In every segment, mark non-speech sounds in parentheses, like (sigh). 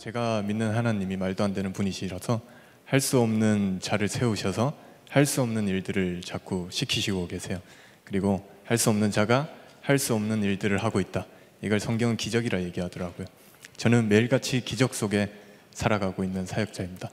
제가 믿는 하나님이 말도 안 되는 분이시라서 할 수 없는 자를 세우셔서 할 수 없는 일들을 자꾸 시키시고 계세요. 그리고 할 수 없는 자가 할 수 없는 일들을 하고 있다. 이걸 성경은 기적이라 얘기하더라고요. 저는 매일같이 기적 속에 살아가고 있는 사역자입니다.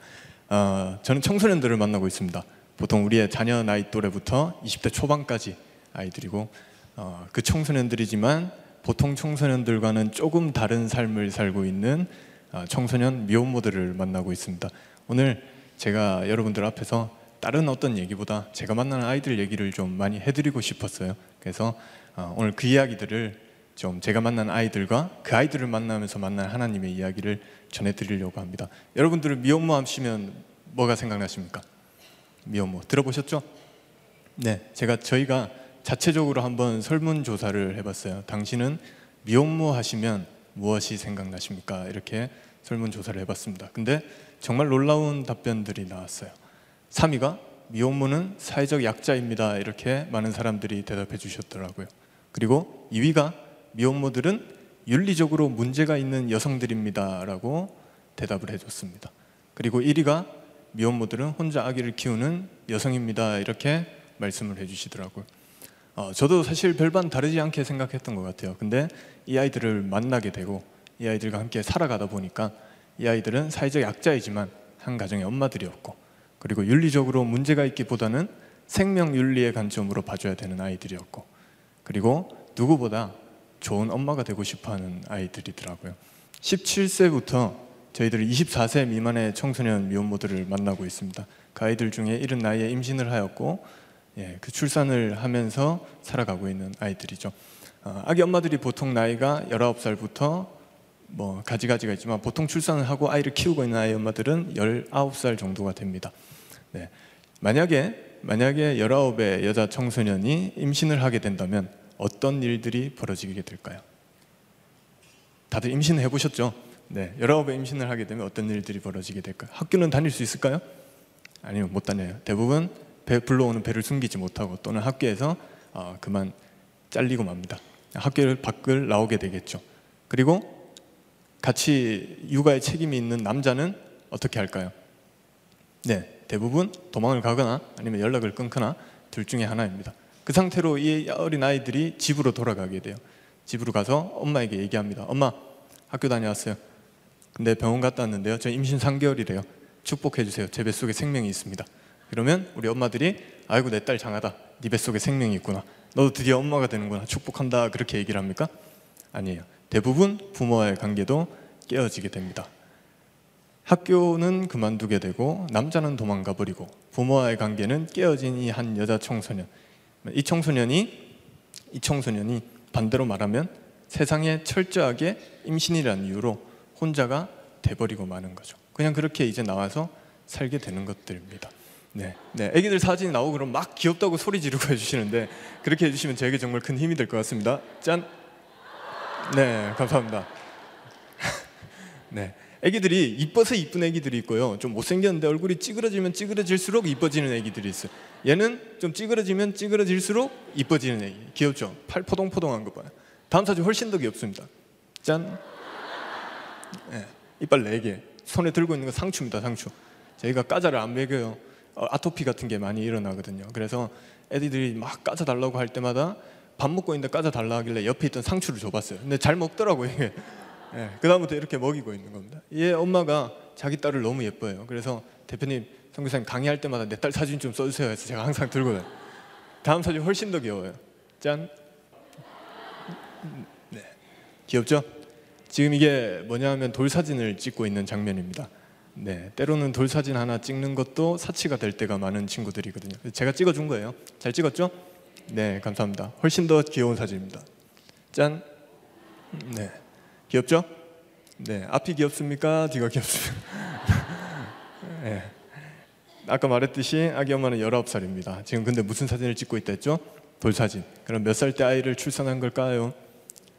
어, 저는 청소년들을 만나고 있습니다. 보통 우리의 자녀 나이 또래부터 20대 초반까지 아이들이고 어, 그 청소년들이지만 보통 청소년들과는 조금 다른 삶을 살고 있는 어, 청소년 미혼모들을 만나고 있습니다. 오늘 제가 여러분들 앞에서 다른 어떤 얘기보다 제가 만나는 아이들 얘기를 좀 많이 해드리고 싶었어요. 그래서 어, 오늘 그 이야기들을 좀 제가 만난 아이들과 그 아이들을 만나면서 만난 하나님의 이야기를 전해드리려고 합니다. 여러분들 미혼모 하시면 뭐가 생각나십니까? 미혼모 들어보셨죠? 네, 제가 저희가 자체적으로 한번 설문 조사를 해봤어요. 당신은 미혼모 하시면 무엇이 생각나십니까? 이렇게 설문 조사를 해봤습니다. 근데 정말 놀라운 답변들이 나왔어요. 3위가 미혼모는 사회적 약자입니다. 이렇게 많은 사람들이 대답해 주셨더라고요. 그리고 2위가 미혼모들은 윤리적으로 문제가 있는 여성들입니다라고 대답을 해줬습니다. 그리고 1위가 미혼모들은 혼자 아기를 키우는 여성입니다. 이렇게 말씀을 해주시더라고요. 어, 저도 사실 별반 다르지 않게 생각했던 것 같아요. 근데 이 아이들을 만나게 되고 이 아이들과 함께 살아가다 보니까 이 아이들은 사회적 약자이지만 한 가정의 엄마들이었고 그리고 윤리적으로 문제가 있기보다는 생명 윤리의 관점으로 봐줘야 되는 아이들이었고 그리고 누구보다 좋은 엄마가 되고 싶어하는 아이들이더라고요. 17세부터 저희들이 24세 미만의 청소년 미혼모들을 만나고 있습니다. 그 아이들 중에 이른 나이에 임신을 하였고 예, 그 출산을 하면서 살아가고 있는 아이들이죠. 어, 아기 엄마들이 보통 나이가 19살부터 뭐 가지가지가 있지만 보통 출산을 하고 아이를 키우고 있는 아이 엄마들은 19살 정도가 됩니다. 네. 만약에 만약에 19의 여자 청소년이 임신을 하게 된다면 어떤 일들이 벌어지게 될까요? 다들 임신을 해 보셨죠? 네, 19의 임신을 하게 되면 어떤 일들이 벌어지게 될까요? 학교는 다닐 수 있을까요? 아니요, 못 다녀요. 대부분 배, 불러오는 배를 숨기지 못하고 또는 학교에서 어, 그만 잘리고 맙니다. 학교를 밖을 나오게 되겠죠. 그리고 같이 육아에 책임이 있는 남자는 어떻게 할까요? 네, 대부분 도망을 가거나 아니면 연락을 끊거나 둘 중에 하나입니다. 그 상태로 이 어린 아이들이 집으로 돌아가게 돼요. 집으로 가서 엄마에게 얘기합니다. 엄마, 학교 다녀왔어요. 근데 병원 갔다 왔는데요. 저 임신 3개월이래요. 축복해 주세요. 제 뱃속에 생명이 있습니다. 그러면 우리 엄마들이 아이고 내 딸 장하다. 네 뱃속에 생명이 있구나. 너도 드디어 엄마가 되는구나. 축복한다. 그렇게 얘기를 합니까? 아니에요. 대부분 부모와의 관계도 깨어지게 됩니다. 학교는 그만두게 되고 남자는 도망가 버리고 부모와의 관계는 깨어진 이 한 여자 청소년. 이 청소년이 이 청소년이 반대로 말하면 세상에 철저하게 임신이라는 이유로 혼자가 돼버리고 마는 거죠. 그냥 그렇게 이제 나와서 살게 되는 것들입니다. 네, 네, 아기들 사진이 나오고 그럼 막 귀엽다고 소리 지르고 (laughs) 해주시는데 그렇게 해주시면 저에게 정말 큰 힘이 될 것 같습니다. 짠. 네, 감사합니다. (laughs) 네, 아기들이 이뻐서 이쁜 아기들이 있고요. 좀 못생겼는데 얼굴이 찌그러지면 찌그러질수록 이뻐지는 아기들이 있어요. 얘는 좀 찌그러지면 찌그러질수록 이뻐지는 아기. 귀엽죠? 팔 포동포동한 거 봐요. 다음 사진 훨씬 더 귀엽습니다. 짠. 네, 이빨 4개. 손에 들고 있는 거 상추입니다, 상추. 저희가 까자를 안 먹여요. 어, 아토피 같은 게 많이 일어나거든요. 그래서 애들이 막 까자 달라고 할 때마다 밥 먹고 있는데 까자 달라 하길래 옆에 있던 상추를 줘봤어요. 근데 잘 먹더라고요. 네, (laughs) 그다음부터 이렇게 먹이고 있는 겁니다. 얘 엄마가 자기 딸을 너무 예뻐해요. 그래서 대표님, 선교사님 강의할 때마다 내 딸 사진 좀 써주세요 해서 제가 항상 들고 다요 다음 사진 훨씬 더 귀여워요. 짠. 네, 귀엽죠? 지금 이게 뭐냐 하면 돌 사진을 찍고 있는 장면입니다. 네, 때로는 돌 사진 하나 찍는 것도 사치가 될 때가 많은 친구들이거든요. 제가 찍어준 거예요. 잘 찍었죠? 네, 감사합니다. 훨씬 더 귀여운 사진입니다. 짠. 네, 귀엽죠? 네, 앞이 귀엽습니까? 뒤가 귀엽습니까? (laughs) 네. 아까 말했듯이 아기 엄마는 19살입니다. 지금 근데 무슨 사진을 찍고 있다 했죠? 돌 사진. 그럼 몇 살 때 아이를 출산한 걸까요?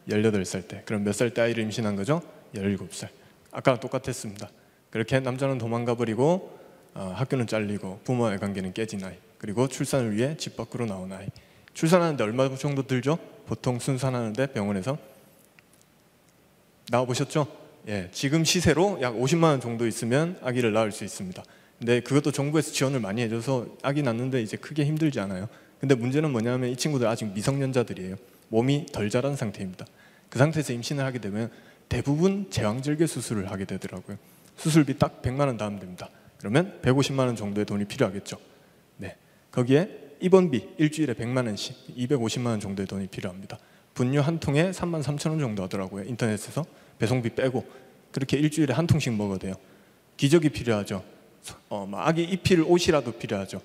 18살 때. 그럼 몇 살 때 아이를 임신한 거죠? 17살. 아까랑 똑같았습니다. 그렇게 남자는 도망가 버리고 어, 학교는 잘리고 부모와의 관계는 깨진 아이. 그리고 출산을 위해 집 밖으로 나온 아이. 출산하는데 얼마 정도 들죠? 보통 순산하는데 병원에서 나와 보셨죠? 예, 지금 시세로 약 50만 원 정도 있으면 아기를 낳을 수 있습니다. 근데 그것도 정부에서 지원을 많이 해줘서 아기 낳는데 이제 크게 힘들지 않아요. 근데 문제는 뭐냐면 이 친구들 아직 미성년자들이에요. 몸이 덜 자란 상태입니다. 그 상태에서 임신을 하게 되면 대부분 제왕절개 수술을 하게 되더라고요. 수술비 딱 100만 원 다음 됩니다. 그러면 150만 원 정도의 돈이 필요하겠죠. 네. 거기에 입원비 일주일에 100만 원씩 250만 원 정도의 돈이 필요합니다. 분유 한 통에 3만 3천 원 정도 하더라고요. 인터넷에서 배송비 빼고 그렇게 일주일에 한 통씩 먹어야 돼요. 기저귀 필요하죠. 어, 뭐 아기 입힐 옷이라도 필요하죠.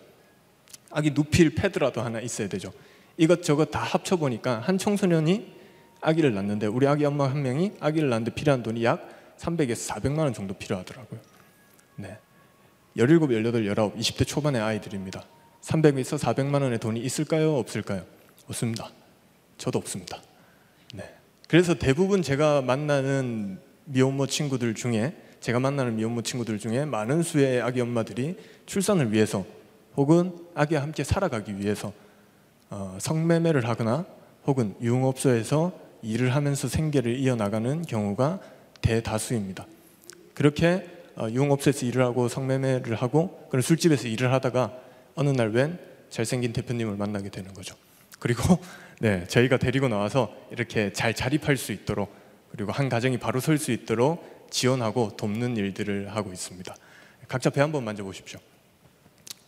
아기 누필 패드라도 하나 있어야 되죠. 이것저것 다 합쳐 보니까 한 청소년이 아기를 낳는데 우리 아기 엄마 한 명이 아기를 낳는데 필요한 돈이 약 300에서 400만 원 정도 필요하더라고요. 네. 17, 18, 19, 20대 초반의 아이들입니다. 300에서 400만 원의 돈이 있을까요? 없을까요? 없습니다. 저도 없습니다. 네. 그래서 대부분 제가 만나는 미혼모 친구들 중에 제가 만나는 미혼모 친구들 중에 많은 수의 아기 엄마들이 출산을 위해서 혹은 아기와 함께 살아가기 위해서 어, 성매매를 하거나 혹은 유흥업소에서 일을 하면서 생계를 이어나가는 경우가 대다수입니다. 그렇게 어, 유흥업소에서 일을 하고 성매매를 하고 그런 술집에서 일을 하다가 어느 날 웬 잘생긴 대표님을 만나게 되는 거죠. 그리고 (laughs) 네, 저희가 데리고 나와서 이렇게 잘 자립할 수 있도록 그리고 한 가정이 바로 설 수 있도록 지원하고 돕는 일들을 하고 있습니다. 각자 배 한번 만져보십시오.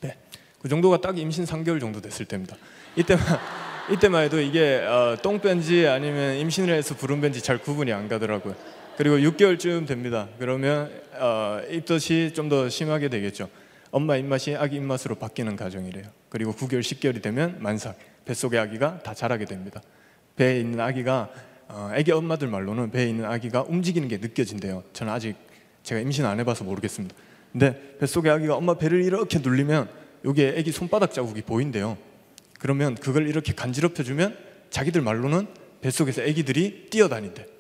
네, 그 정도가 딱 임신 3개월 정도 됐을 때입니다. 이때만 (laughs) 이때만 해도 이게 어, 똥변지 아니면 임신을 해서 부른 변지 잘 구분이 안 가더라고요. 그리고 6개월쯤 됩니다. 그러면 어, 입덧이 좀 더 심하게 되겠죠. 엄마 입맛이 아기 입맛으로 바뀌는 과정이래요. 그리고 9개월, 10개월이 되면 만삭, 뱃속의 아기가 다 자라게 됩니다. 배에 있는 아기가 어, 아기 엄마들 말로는 배에 있는 아기가 움직이는 게 느껴진대요. 저는 아직 제가 임신 안 해봐서 모르겠습니다. 근데 뱃속의 아기가 엄마 배를 이렇게 눌리면 여기에 아기 손바닥 자국이 보인대요. 그러면 그걸 이렇게 간지럽혀 주면 자기들 말로는 뱃속에서 아기들이 뛰어다닌대.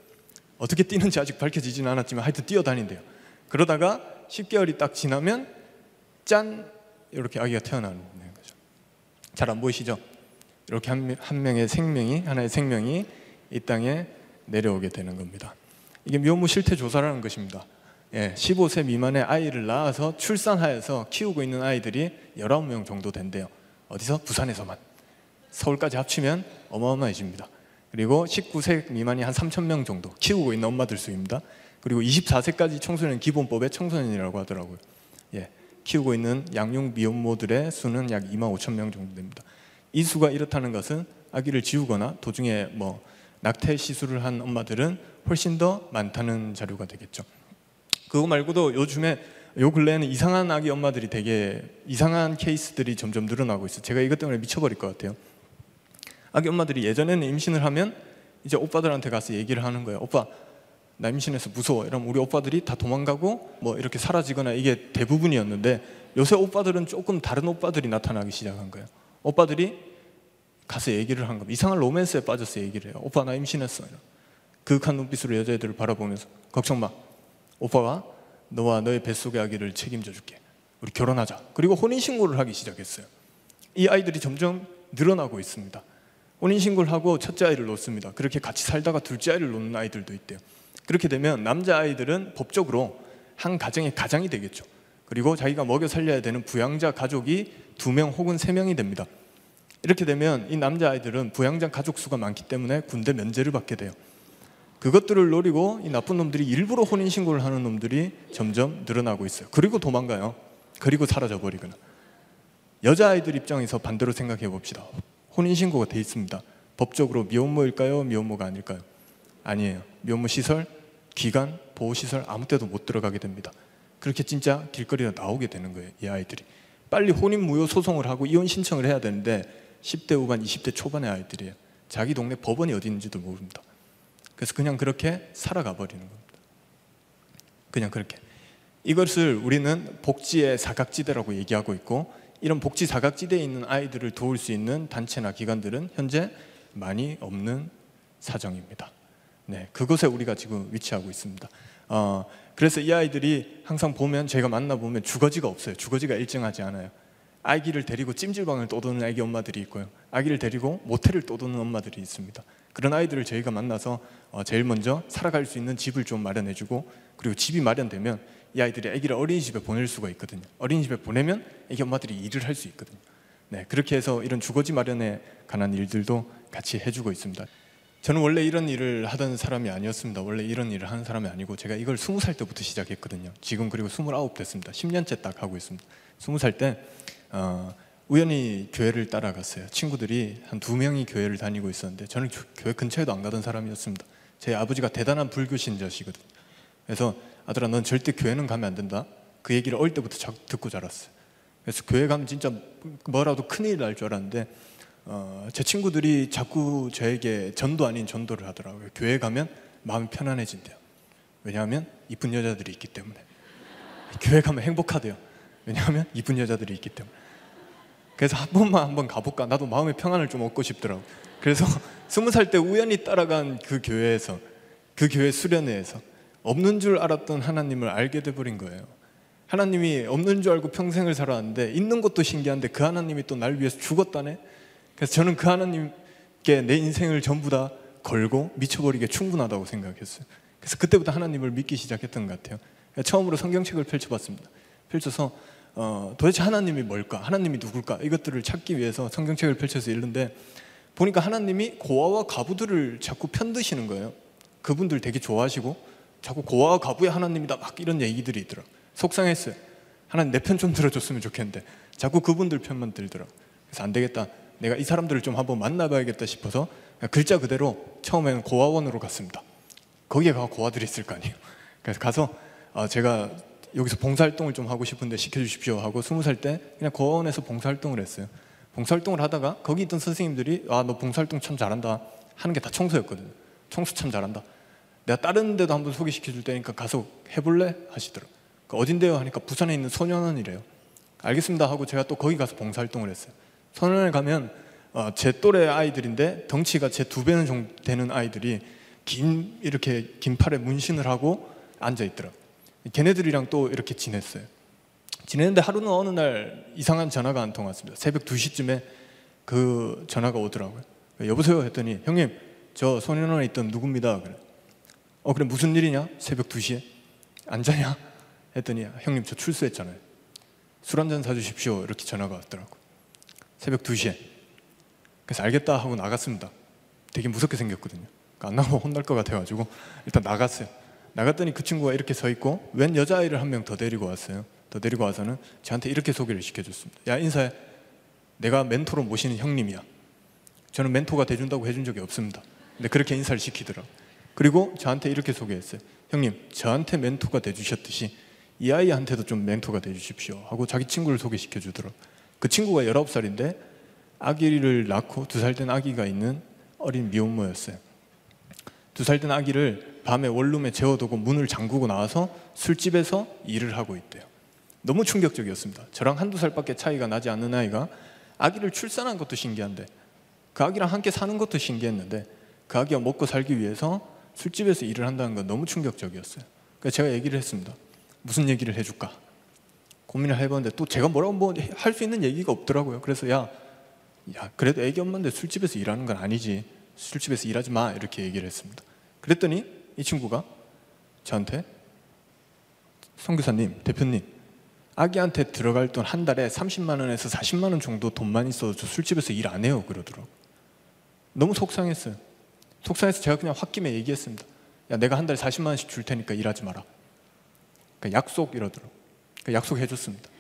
어떻게 뛰는지 아직 밝혀지지는 않았지만 하여튼 뛰어다닌대요. 그러다가 10개월이 딱 지나면 짠 이렇게 아기가 태어나는 거죠. 잘 안 보이시죠? 이렇게 한, 한 명의 생명이 하나의 생명이 이 땅에 내려오게 되는 겁니다. 이게 미혼모 실태 조사라는 것입니다. 예, 15세 미만의 아이를 낳아서 출산하여서 키우고 있는 아이들이 19명 정도 된대요. 어디서? 부산에서만. 서울까지 합치면 어마어마해집니다. 그리고 19세 미만이 한 3천 명 정도 키우고 있는 엄마들 수입니다. 그리고 24세까지 청소년 기본법의 청소년이라고 하더라고요. 예, 키우고 있는 양육 미혼모들의 수는 약 2만 5천 명 정도 됩니다. 이 수가 이렇다는 것은 아기를 지우거나 도중에 뭐 낙태 시술을 한 엄마들은 훨씬 더 많다는 자료가 되겠죠. 그거 말고도 요즘에 요 근래에는 이상한 아기 엄마들이 되게 이상한 케이스들이 점점 늘어나고 있어요. 제가 이것 때문에 미쳐버릴 것 같아요. 아기 엄마들이 예전에는 임신을 하면 이제 오빠들한테 가서 얘기를 하는 거예요. 오빠 나 임신해서 무서워. 이러면 우리 오빠들이 다 도망가고 뭐 이렇게 사라지거나 이게 대부분이었는데 요새 오빠들은 조금 다른 오빠들이 나타나기 시작한 거예요. 오빠들이 가서 얘기를 한 겁니다. 이상한 로맨스에 빠져서 얘기를 해요. 오빠 나 임신했어. 그윽한 눈빛으로 여자애들을 바라보면서 걱정 마. 오빠가 너와 너의 뱃속의 아기를 책임져 줄게. 우리 결혼하자. 그리고 혼인신고를 하기 시작했어요. 이 아이들이 점점 늘어나고 있습니다. 혼인신고를 하고 첫째 아이를 놓습니다. 그렇게 같이 살다가 둘째 아이를 놓는 아이들도 있대요. 그렇게 되면 남자 아이들은 법적으로 한 가정의 가장이 되겠죠. 그리고 자기가 먹여 살려야 되는 부양자 가족이 두 명 혹은 세 명이 됩니다. 이렇게 되면 이 남자 아이들은 부양자 가족 수가 많기 때문에 군대 면제를 받게 돼요. 그것들을 노리고 이 나쁜 놈들이 일부러 혼인 신고를 하는 놈들이 점점 늘어나고 있어요. 그리고 도망가요. 그리고 사라져 버리거나. 여자 아이들 입장에서 반대로 생각해 봅시다. 혼인 신고가 돼 있습니다. 법적으로 미혼모일까요? 미혼모가 아닐까요? 아니에요. 미혼모 시설, 기관, 보호 시설 아무 때도 못 들어가게 됩니다. 그렇게 진짜 길거리에 나오게 되는 거예요. 이 아이들이. 빨리 혼인 무효 소송을 하고 이혼 신청을 해야 되는데 10대 후반, 20대 초반의 아이들이에요. 자기 동네 법원이 어디 있는지도 모릅니다. 그래서 그냥 그렇게 살아가 버리는 겁니다. 그냥 그렇게. 이것을 우리는 복지의 사각지대라고 얘기하고 있고 이런 복지 사각지대에 있는 아이들을 도울 수 있는 단체나 기관들은 현재 많이 없는 사정입니다. 네, 그곳에 우리가 지금 위치하고 있습니다. 어, 그래서 이 아이들이 항상 보면 제가 만나 보면 주거지가 없어요. 주거지가 일정하지 않아요. 아기를 데리고 찜질방을 떠도는 아기 엄마들이 있고요. 아기를 데리고 모텔을 떠도는 엄마들이 있습니다. 그런 아이들을 저희가 만나서 어, 제일 먼저 살아갈 수 있는 집을 좀 마련해주고 그리고 집이 마련되면 이 아이들이 아기를 어린이집에 보낼 수가 있거든요. 어린이집에 보내면 아기 엄마들이 일을 할 수 있거든요. 네, 그렇게 해서 이런 주거지 마련에 관한 일들도 같이 해주고 있습니다. 저는 원래 이런 일을 하던 사람이 아니었습니다. 원래 이런 일을 하는 사람이 아니고 제가 이걸 스무 살 때부터 시작했거든요. 지금 그리고 스물아홉 됐습니다. 10년째 딱 하고 있습니다. 스무 살때 어, 우연히 교회를 따라갔어요. 친구들이 한 두 명이 교회를 다니고 있었는데 저는 교- 교회 근처에도 안 가던 사람이었습니다. 제 아버지가 대단한 불교 신자시거든요. 그래서 아들아 넌 절대 교회는 가면 안 된다. 그 얘기를 어릴 때부터 자- 듣고 자랐어요. 그래서 교회 가면 진짜 뭐라도 큰일 날 줄 알았는데 어, 제 친구들이 자꾸 저에게 전도 아닌 전도를 하더라고요. 교회 가면 마음이 편안해진대요. 왜냐하면 이쁜 여자들이 있기 때문에. 교회 가면 행복하대요. 왜냐하면 이쁜 여자들이 있기 때문에. 그래서 한 번만 한번 가볼까? 나도 마음의 평안을 좀 얻고 싶더라고. 그래서 (laughs) 스무 살 때 우연히 따라간 그 교회에서 그 교회 수련회에서 없는 줄 알았던 하나님을 알게 돼 버린 거예요. 하나님이 없는 줄 알고 평생을 살아왔는데 있는 것도 신기한데 그 하나님이 또 날 위해서 죽었다네. 그래서 저는 그 하나님께 내 인생을 전부 다 걸고 미쳐버리게 충분하다고 생각했어요. 그래서 그때부터 하나님을 믿기 시작했던 것 같아요. 처음으로 성경책을 펼쳐봤습니다. 펼쳐서 어, 도대체 하나님이 뭘까? 하나님이 누굴까? 이것들을 찾기 위해서 성경책을 펼쳐서 읽는데 보니까 하나님이 고아와 가부들을 자꾸 편드시는 거예요. 그분들 되게 좋아하시고 자꾸 고아와 가부의 하나님이다 막 이런 얘기들이 있더라고. 속상했어요. 하나님 내 편 좀 들어줬으면 좋겠는데 자꾸 그분들 편만 들더라고. 그래서 안 되겠다. 내가 이 사람들을 좀 한번 만나봐야겠다 싶어서 글자 그대로 처음에는 고아원으로 갔습니다. 거기에 가 고아들이 있을 거 아니에요. (laughs) 그래서 가서 아, 제가 여기서 봉사활동을 좀 하고 싶은데 시켜주십시오 하고 스무 살 때 그냥 고아원에서 봉사활동을 했어요. 봉사활동을 하다가 거기 있던 선생님들이 아 너 봉사활동 참 잘한다 하는 게 다 청소였거든요. 청소 참 잘한다. 내가 다른 데도 한번 소개시켜 줄 테니까 가서 해볼래 하시더라고. 그 어딘데요 하니까 부산에 있는 소년원이래요. 알겠습니다 하고 제가 또 거기 가서 봉사활동을 했어요. 소년원에 가면 어, 제 또래 아이들인데 덩치가 제 두 배는 정도 되는 아이들이 긴 이렇게 긴 팔에 문신을 하고 앉아 있더라. 걔네들이랑 또 이렇게 지냈어요. 지냈는데 하루는 어느 날 이상한 전화가 한통 왔습니다. 새벽 2시쯤에 그 전화가 오더라고요. 여보세요 했더니 형님 저 소년원에 있던 누굽니다. 그래. 어 그래 무슨 일이냐? 새벽 2시에 안 자냐? 했더니 형님 저 출소했잖아요. 술 한 잔 사주십시오. 이렇게 전화가 왔더라고. 새벽 2시에. 그래서 알겠다 하고 나갔습니다. 되게 무섭게 생겼거든요. 그러니까 안 나가면 혼날 것 같아가지고 일단 나갔어요. 나갔더니 그 친구가 이렇게 서 있고 웬 여자아이를 한 명 더 데리고 왔어요. 더 데리고 와서는 저한테 이렇게 소개를 시켜줬습니다. 야 인사해. 내가 멘토로 모시는 형님이야. 저는 멘토가 돼준다고 해준 적이 없습니다. 근데 그렇게 인사를 시키더라고. 그리고 저한테 이렇게 소개했어요. 형님, 저한테 멘토가 돼주셨듯이 이 아이한테도 좀 멘토가 돼주십시오. 하고 자기 친구를 소개시켜 주더라고. 그 친구가 19살인데 아기를 낳고 두 살 된 아기가 있는 어린 미혼모였어요. 두 살 된 아기를 밤에 원룸에 재워두고 문을 잠그고 나와서 술집에서 일을 하고 있대요. 너무 충격적이었습니다. 저랑 한두 살밖에 차이가 나지 않는 아이가 아기를 출산한 것도 신기한데 그 아기랑 함께 사는 것도 신기했는데 그 아기가 먹고 살기 위해서 술집에서 일을 한다는 건 너무 충격적이었어요. 그래서 제가 얘기를 했습니다. 무슨 얘기를 해줄까? 고민을 해봤는데 또 제가 뭐라고 뭐 할 수 있는 얘기가 없더라고요. 그래서 야, 야 그래도 애기 엄마인데 술집에서 일하는 건 아니지. 술집에서 일하지 마 이렇게 얘기를 했습니다. 그랬더니 이 친구가 저한테 성교사님 대표님 아기한테 들어갈 돈 한 달에 30만 원에서 40만 원 정도 돈만 있어도 저 술집에서 일 안 해요 그러더라고. 너무 속상했어요. 속상해서 제가 그냥 홧김에 얘기했습니다. 야 내가 한 달에 40만 원씩 줄 테니까 일하지 마라. 그러니까 약속 이러더라고. 그러니까 약속해줬습니다.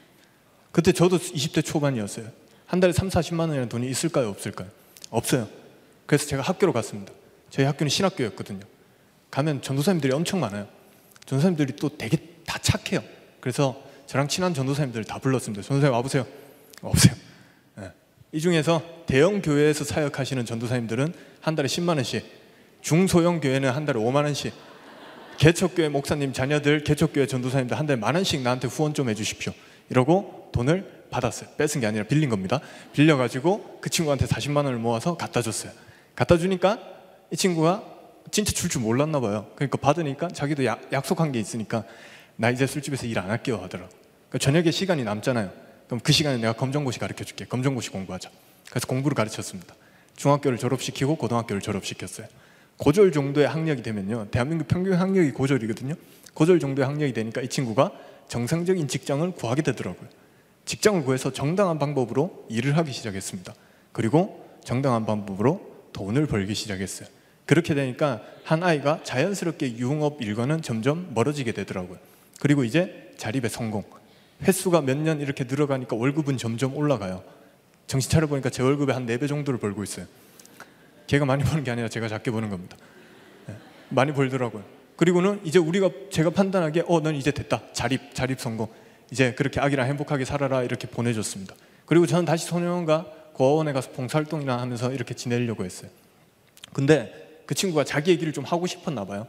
그때 저도 20대 초반이었어요. 한 달에 3, 40만 원이라는 돈이 있을까요 없을까요? 없어요. 그래서 제가 학교로 갔습니다. 저희 학교는 신학교였거든요. 가면 전도사님들이 엄청 많아요. 전도사님들이 또 되게 다 착해요. 그래서 저랑 친한 전도사님들 다 불렀습니다. 전도사님 와보세요. 없어요. 예. 이 중에서 대형 교회에서 사역하시는 전도사님들은 한 달에 10만 원씩, 중소형 교회는 한 달에 5만 원씩, 개척교회 목사님 자녀들, 개척교회 전도사님들 한 달에 만 원씩 나한테 후원 좀 해주십시오. 이러고 돈을 받았어요. 뺏은 게 아니라 빌린 겁니다. 빌려가지고 그 친구한테 40만 원을 모아서 갖다 줬어요. 갖다 주니까 이 친구가 진짜 줄 줄 몰랐나 봐요. 그러니까 받으니까 자기도 약, 약속한 게 있으니까 나 이제 술집에서 일 안 할게요 하더라고. 그러니까 저녁에 시간이 남잖아요. 그럼 그 시간에 내가 검정고시 가르쳐 줄게. 검정고시 공부하자. 그래서 공부를 가르쳤습니다. 중학교를 졸업시키고 고등학교를 졸업시켰어요. 고졸 정도의 학력이 되면요. 대한민국 평균 학력이 고졸이거든요. 고졸 정도의 학력이 되니까 이 친구가 정상적인 직장을 구하게 되더라고요. 직장을 구해서 정당한 방법으로 일을 하기 시작했습니다. 그리고 정당한 방법으로 돈을 벌기 시작했어요. 그렇게 되니까 한 아이가 자연스럽게 유흥업 일과는 점점 멀어지게 되더라고요. 그리고 이제 자립의 성공. 횟수가 몇 년 이렇게 늘어가니까 월급은 점점 올라가요. 정신 차려 보니까 제 월급의 한 4배 정도를 벌고 있어요. 걔가 많이 버는 게 아니라 제가 작게 버는 겁니다. 네, 많이 벌더라고요. 그리고는 이제 우리가 제가 판단하기에 어, 넌 이제 됐다. 자립, 자립 성공. 이제 그렇게 아기랑 행복하게 살아라 이렇게 보내줬습니다. 그리고 저는 다시 소년원과 고아원에 가서 봉사활동이나 하면서 이렇게 지내려고 했어요. 근데 그 친구가 자기 얘기를 좀 하고 싶었나 봐요.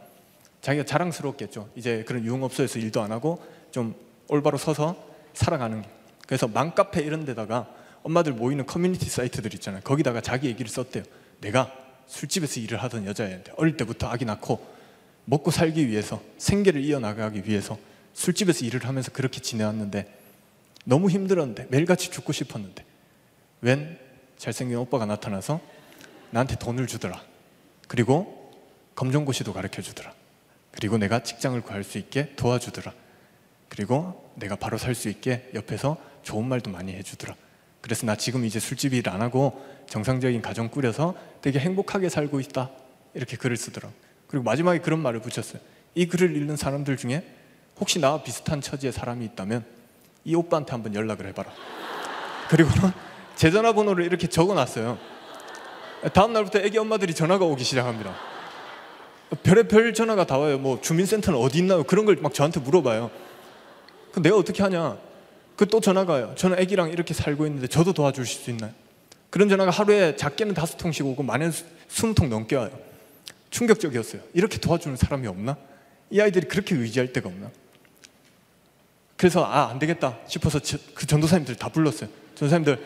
자기가 자랑스럽겠죠. 이제 그런 유흥업소에서 일도 안 하고 좀 올바로 서서 살아가는 게. 그래서 맘카페 이런 데다가 엄마들 모이는 커뮤니티 사이트들 있잖아요. 거기다가 자기 얘기를 썼대요. 내가 술집에서 일을 하던 여자애인데 어릴 때부터 아기 낳고 먹고 살기 위해서 생계를 이어나가기 위해서 술집에서 일을 하면서 그렇게 지내왔는데 너무 힘들었는데 매일같이 죽고 싶었는데 웬 잘생긴 오빠가 나타나서 나한테 돈을 주더라. 그리고 검정고시도 가르쳐 주더라. 그리고 내가 직장을 구할 수 있게 도와주더라. 그리고 내가 바로 살 수 있게 옆에서 좋은 말도 많이 해주더라. 그래서 나 지금 이제 술집 일 안 하고 정상적인 가정 꾸려서 되게 행복하게 살고 있다. 이렇게 글을 쓰더라. 그리고 마지막에 그런 말을 붙였어요. 이 글을 읽는 사람들 중에 혹시 나와 비슷한 처지의 사람이 있다면 이 오빠한테 한번 연락을 해봐라. 그리고는 (laughs) 제 전화번호를 이렇게 적어놨어요. 다음 날부터 애기 엄마들이 전화가 오기 시작합니다. 별의별 전화가 다 와요. 뭐 주민센터는 어디 있나요? 그런 걸 막 저한테 물어봐요. 그 내가 어떻게 하냐? 그 또 전화가 와요. 저는 애기랑 이렇게 살고 있는데 저도 도와주실 수 있나요? 그런 전화가 하루에 작게는 다섯 통씩 오고 많은 스무 통 넘게 와요. 충격적이었어요. 이렇게 도와주는 사람이 없나? 이 아이들이 그렇게 의지할 데가 없나? 그래서 아 안 되겠다 싶어서 그 전도사님들 다 불렀어요. 전도사님들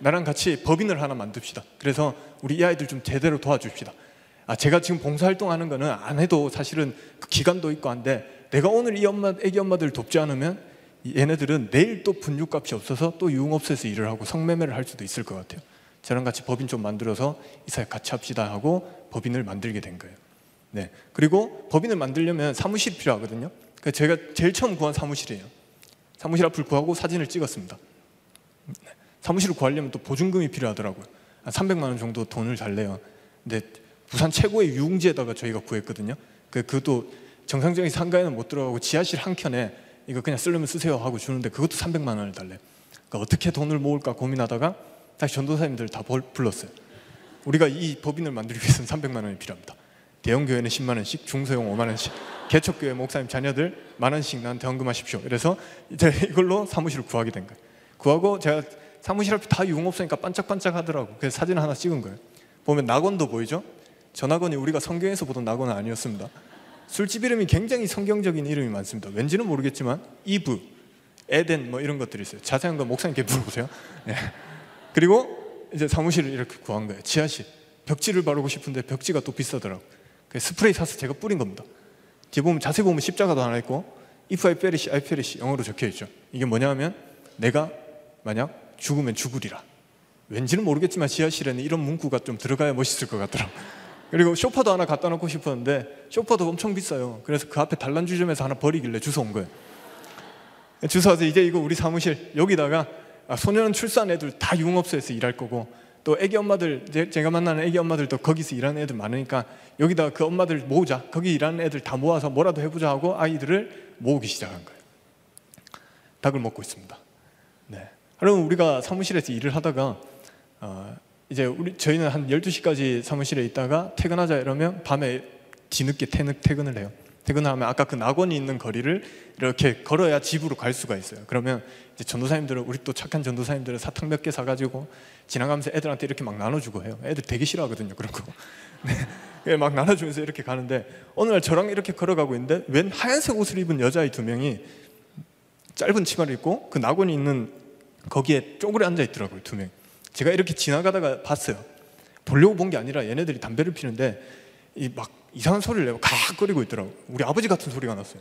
나랑 같이 법인을 하나 만듭시다. 그래서 우리 이 아이들 좀 제대로 도와줍시다. 아 제가 지금 봉사활동하는 거는 안 해도 사실은 그 기간도 있고 한데 내가 오늘 이 엄마 애기 엄마들 돕지 않으면 얘네들은 내일 또 분유값이 없어서 또 유흥업소에서 일을 하고 성매매를 할 수도 있을 것 같아요. 저랑 같이 법인 좀 만들어서 이 사회 같이 합시다 하고 법인을 만들게 된 거예요. 네. 그리고 법인을 만들려면 사무실이 필요하거든요. 그 제가 제일 처음 구한 사무실이에요. 사무실 앞을 구하고 사진을 찍었습니다. 네. 사무실을 구하려면 또 보증금이 필요하더라고요. 한 300만 원 정도 돈을 달래요. 근데 부산 최고의 유흥지에다가 저희가 구했거든요. 그 그도 정상적인 상가에는 못 들어가고 지하실 한 켠에 이거 그냥 쓰려면 쓰세요 하고 주는데 그것도 300만 원을 달래. 그러니까 어떻게 돈을 모을까 고민하다가 다시 전도사님들 다 불렀어요. 우리가 이 법인을 만들기 위해서는 300만 원이 필요합니다. 대형 교회는 10만 원씩, 중소형 5만 원씩, 개척 교회 목사님 자녀들 만 원씩 나한테 헌금하십시오. 그래서 이제 이걸로 사무실을 구하게 된 거예요. 구하고 제가 사무실 앞이 다 유흥업소니까 반짝반짝 하더라고. 그래서 사진 하나 찍은 거예요. 보면 낙원도 보이죠? 저 낙원이 우리가 성경에서 보던 낙원은 아니었습니다. 술집 이름이 굉장히 성경적인 이름이 많습니다. 왠지는 모르겠지만 이브, 에덴 뭐 이런 것들이 있어요. 자세한 건 목사님께 물어보세요. 네. 그리고 이제 사무실을 이렇게 구한 거예요. 지하실. 벽지를 바르고 싶은데 벽지가 또 비싸더라고. 그래서 스프레이 사서 제가 뿌린 겁니다. 뒤에 보면 자세히 보면 십자가도 하나 있고 If I perish, I perish 영어로 적혀 있죠. 이게 뭐냐면 내가 만약 죽으면 죽으리라. 왠지는 모르겠지만 지하실에는 이런 문구가 좀 들어가야 멋있을 것 같더라고. 그리고 쇼파도 하나 갖다 놓고 싶었는데 쇼파도 엄청 비싸요. 그래서 그 앞에 단란주점에서 하나 버리길래 주워 온 거예요. 주워 와서 이제 이거 우리 사무실 여기다가 아, 소년 출산 애들 다 유흥업소에서 일할 거고 또 애기 엄마들 제가 만나는 애기 엄마들도 거기서 일하는 애들 많으니까 여기다 그 엄마들 모으자 거기 일하는 애들 다 모아서 뭐라도 해보자 하고 아이들을 모으기 시작한 거예요 닭을 먹고 있습니다 네. 그럼 우리가 사무실에서 일을 하다가 어, 이제 우리 저희는 한 12시까지 사무실에 있다가 퇴근하자 이러면 밤에 뒤늦게 퇴근 을 해요 퇴근을 하면 아까 그 낙원이 있는 거리를 이렇게 걸어야 집으로 갈 수가 있어요. 그러면 이제 전도사님들은 우리 또 착한 전도사님들은 사탕 몇 개 사가지고 지나가면서 애들한테 이렇게 막 나눠주고 해요. 애들 되게 싫어하거든요. 그런 거. (laughs) 네. 막 나눠주면서 이렇게 가는데 어느 날 저랑 이렇게 걸어가고 있는데 웬 하얀색 옷을 입은 여자아이 두 명이 짧은 치마를 입고 그 낙원이 있는 거기에 쪼그려 앉아 있더라고요. 두 명. 제가 이렇게 지나가다가 봤어요. 보려고 본 게 아니라 얘네들이 담배를 피는데 이 막 이상한 소리를 내고 가락거리고 있더라고. 우리 아버지 같은 소리가 났어요.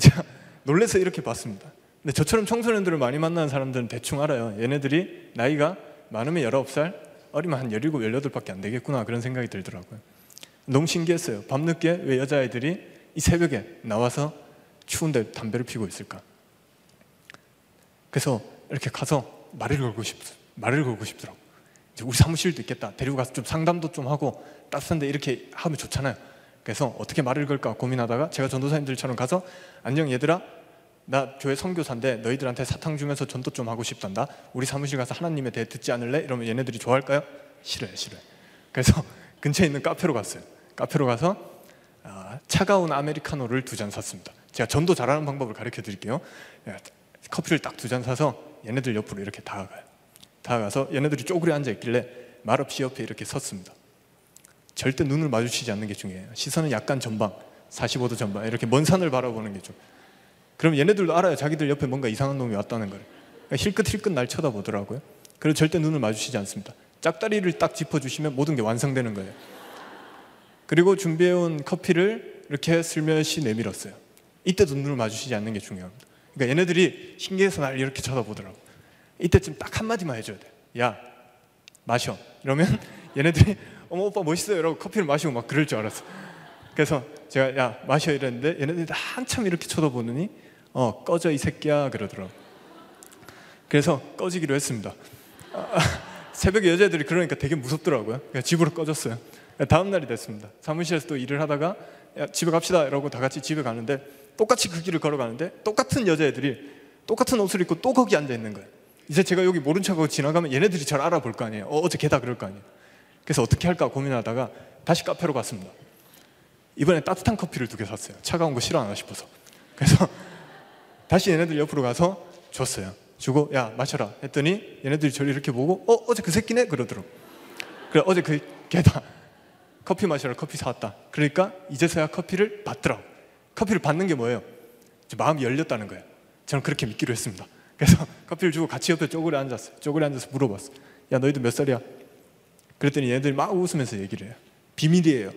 제가 놀래서 이렇게 봤습니다. 근데 저처럼 청소년들을 많이 만나는 사람들은 대충 알아요. 얘네들이 나이가 많으면 19살, 어리면 한 17, 18밖에 안 되겠구나 그런 생각이 들더라고요. 너무 신기했어요. 밤늦게 왜 여자아이들이 이 새벽에 나와서 추운데 담배를 피고 있을까? 그래서 이렇게 가서 말을 걸고 싶, 말을 걸고 싶더라고. 이제 우리 사무실도 있겠다. 데리고 가서 좀 상담도 좀 하고 따뜻한데 이렇게 하면 좋잖아요. 그래서 어떻게 말을 걸까 고민하다가 제가 전도사님들처럼 가서 안녕 얘들아 나 교회 선교사인데 너희들한테 사탕 주면서 전도 좀 하고 싶단다. 우리 사무실 가서 하나님에 대해 듣지 않을래? 이러면 얘네들이 좋아할까요? 싫어요, 싫어요. 그래서 (laughs) 근처에 있는 카페로 갔어요. 카페로 가서 아, 차가운 아메리카노를 두 잔 샀습니다. 제가 전도 잘하는 방법을 가르쳐 드릴게요. 예, 커피를 딱 두 잔 사서 얘네들 옆으로 이렇게 다가가요. 다가가서 얘네들이 쪼그려 앉아 있길래 말없이 옆에 이렇게 섰습니다. 절대 눈을 마주치지 않는 게 중요해요. 시선은 약간 전방, 45도 전방 이렇게 먼 산을 바라보는 게 좀. 그럼 얘네들도 알아요. 자기들 옆에 뭔가 이상한 놈이 왔다는 걸. 그러니까 힐끗 힐끗 날 쳐다보더라고요. 그래서 절대 눈을 마주치지 않습니다. 짝다리를 딱 짚어주시면 모든 게 완성되는 거예요. 그리고 준비해온 커피를 이렇게 슬며시 내밀었어요. 이때도 눈을 마주치지 않는 게 중요합니다. 그러니까 얘네들이 신기해서 날 이렇게 쳐다보더라고. 이때쯤 딱 한마디만 해줘야 돼. 야, 마셔. 이러면 (laughs) 얘네들이 어머 오빠 멋있어요. 이러고 커피를 마시고 막 그럴 줄 알았어. 그래서 제가 야 마셔 이랬는데 얘네들이 한참 이렇게 쳐다보느니 어 꺼져 이 새끼야 그러더라고. 그래서 꺼지기로 했습니다. 아, (laughs) 새벽에 여자들이 그러니까 되게 무섭더라고요. 집으로 꺼졌어요. 다음 날이 됐습니다. 사무실에서 또 일을 하다가 야, 집에 갑시다 이러고 다 같이 집에 가는데 똑같이 그 길을 걸어가는데 똑같은 여자애들이 똑같은 옷을 입고 또 거기 앉아 있는 거예요. 이제 제가 여기 모른 척하고 지나가면 얘네들이 저를 알아볼 거 아니에요. 어, 어제 걔다 그럴 거 아니에요. 그래서 어떻게 할까 고민하다가 다시 카페로 갔습니다. 이번에 따뜻한 커피를 두 개 샀어요. 차가운 거 싫어하나 싶어서. 그래서 (laughs) 다시 얘네들 옆으로 가서 줬어요. 주고 야 마셔라 했더니 얘네들이 저를 이렇게 보고 어 어제 그 새끼네 그러더라고. 그래 어제 그 걔다 커피 마셔라 커피 사왔다. 그러니까 이제서야 커피를 받더라고. 커피를 받는 게 뭐예요? 마음이 열렸다는 거예요. 저는 그렇게 믿기로 했습니다. 그래서 (laughs) 커피를 주고 같이 옆에 쪼그려 앉았어요. 쪼그려 앉아서 물어봤어. 야 너희들 몇 살이야? 그랬더니 얘네들이 막 웃으면서 얘기를 해요. 비밀이에요.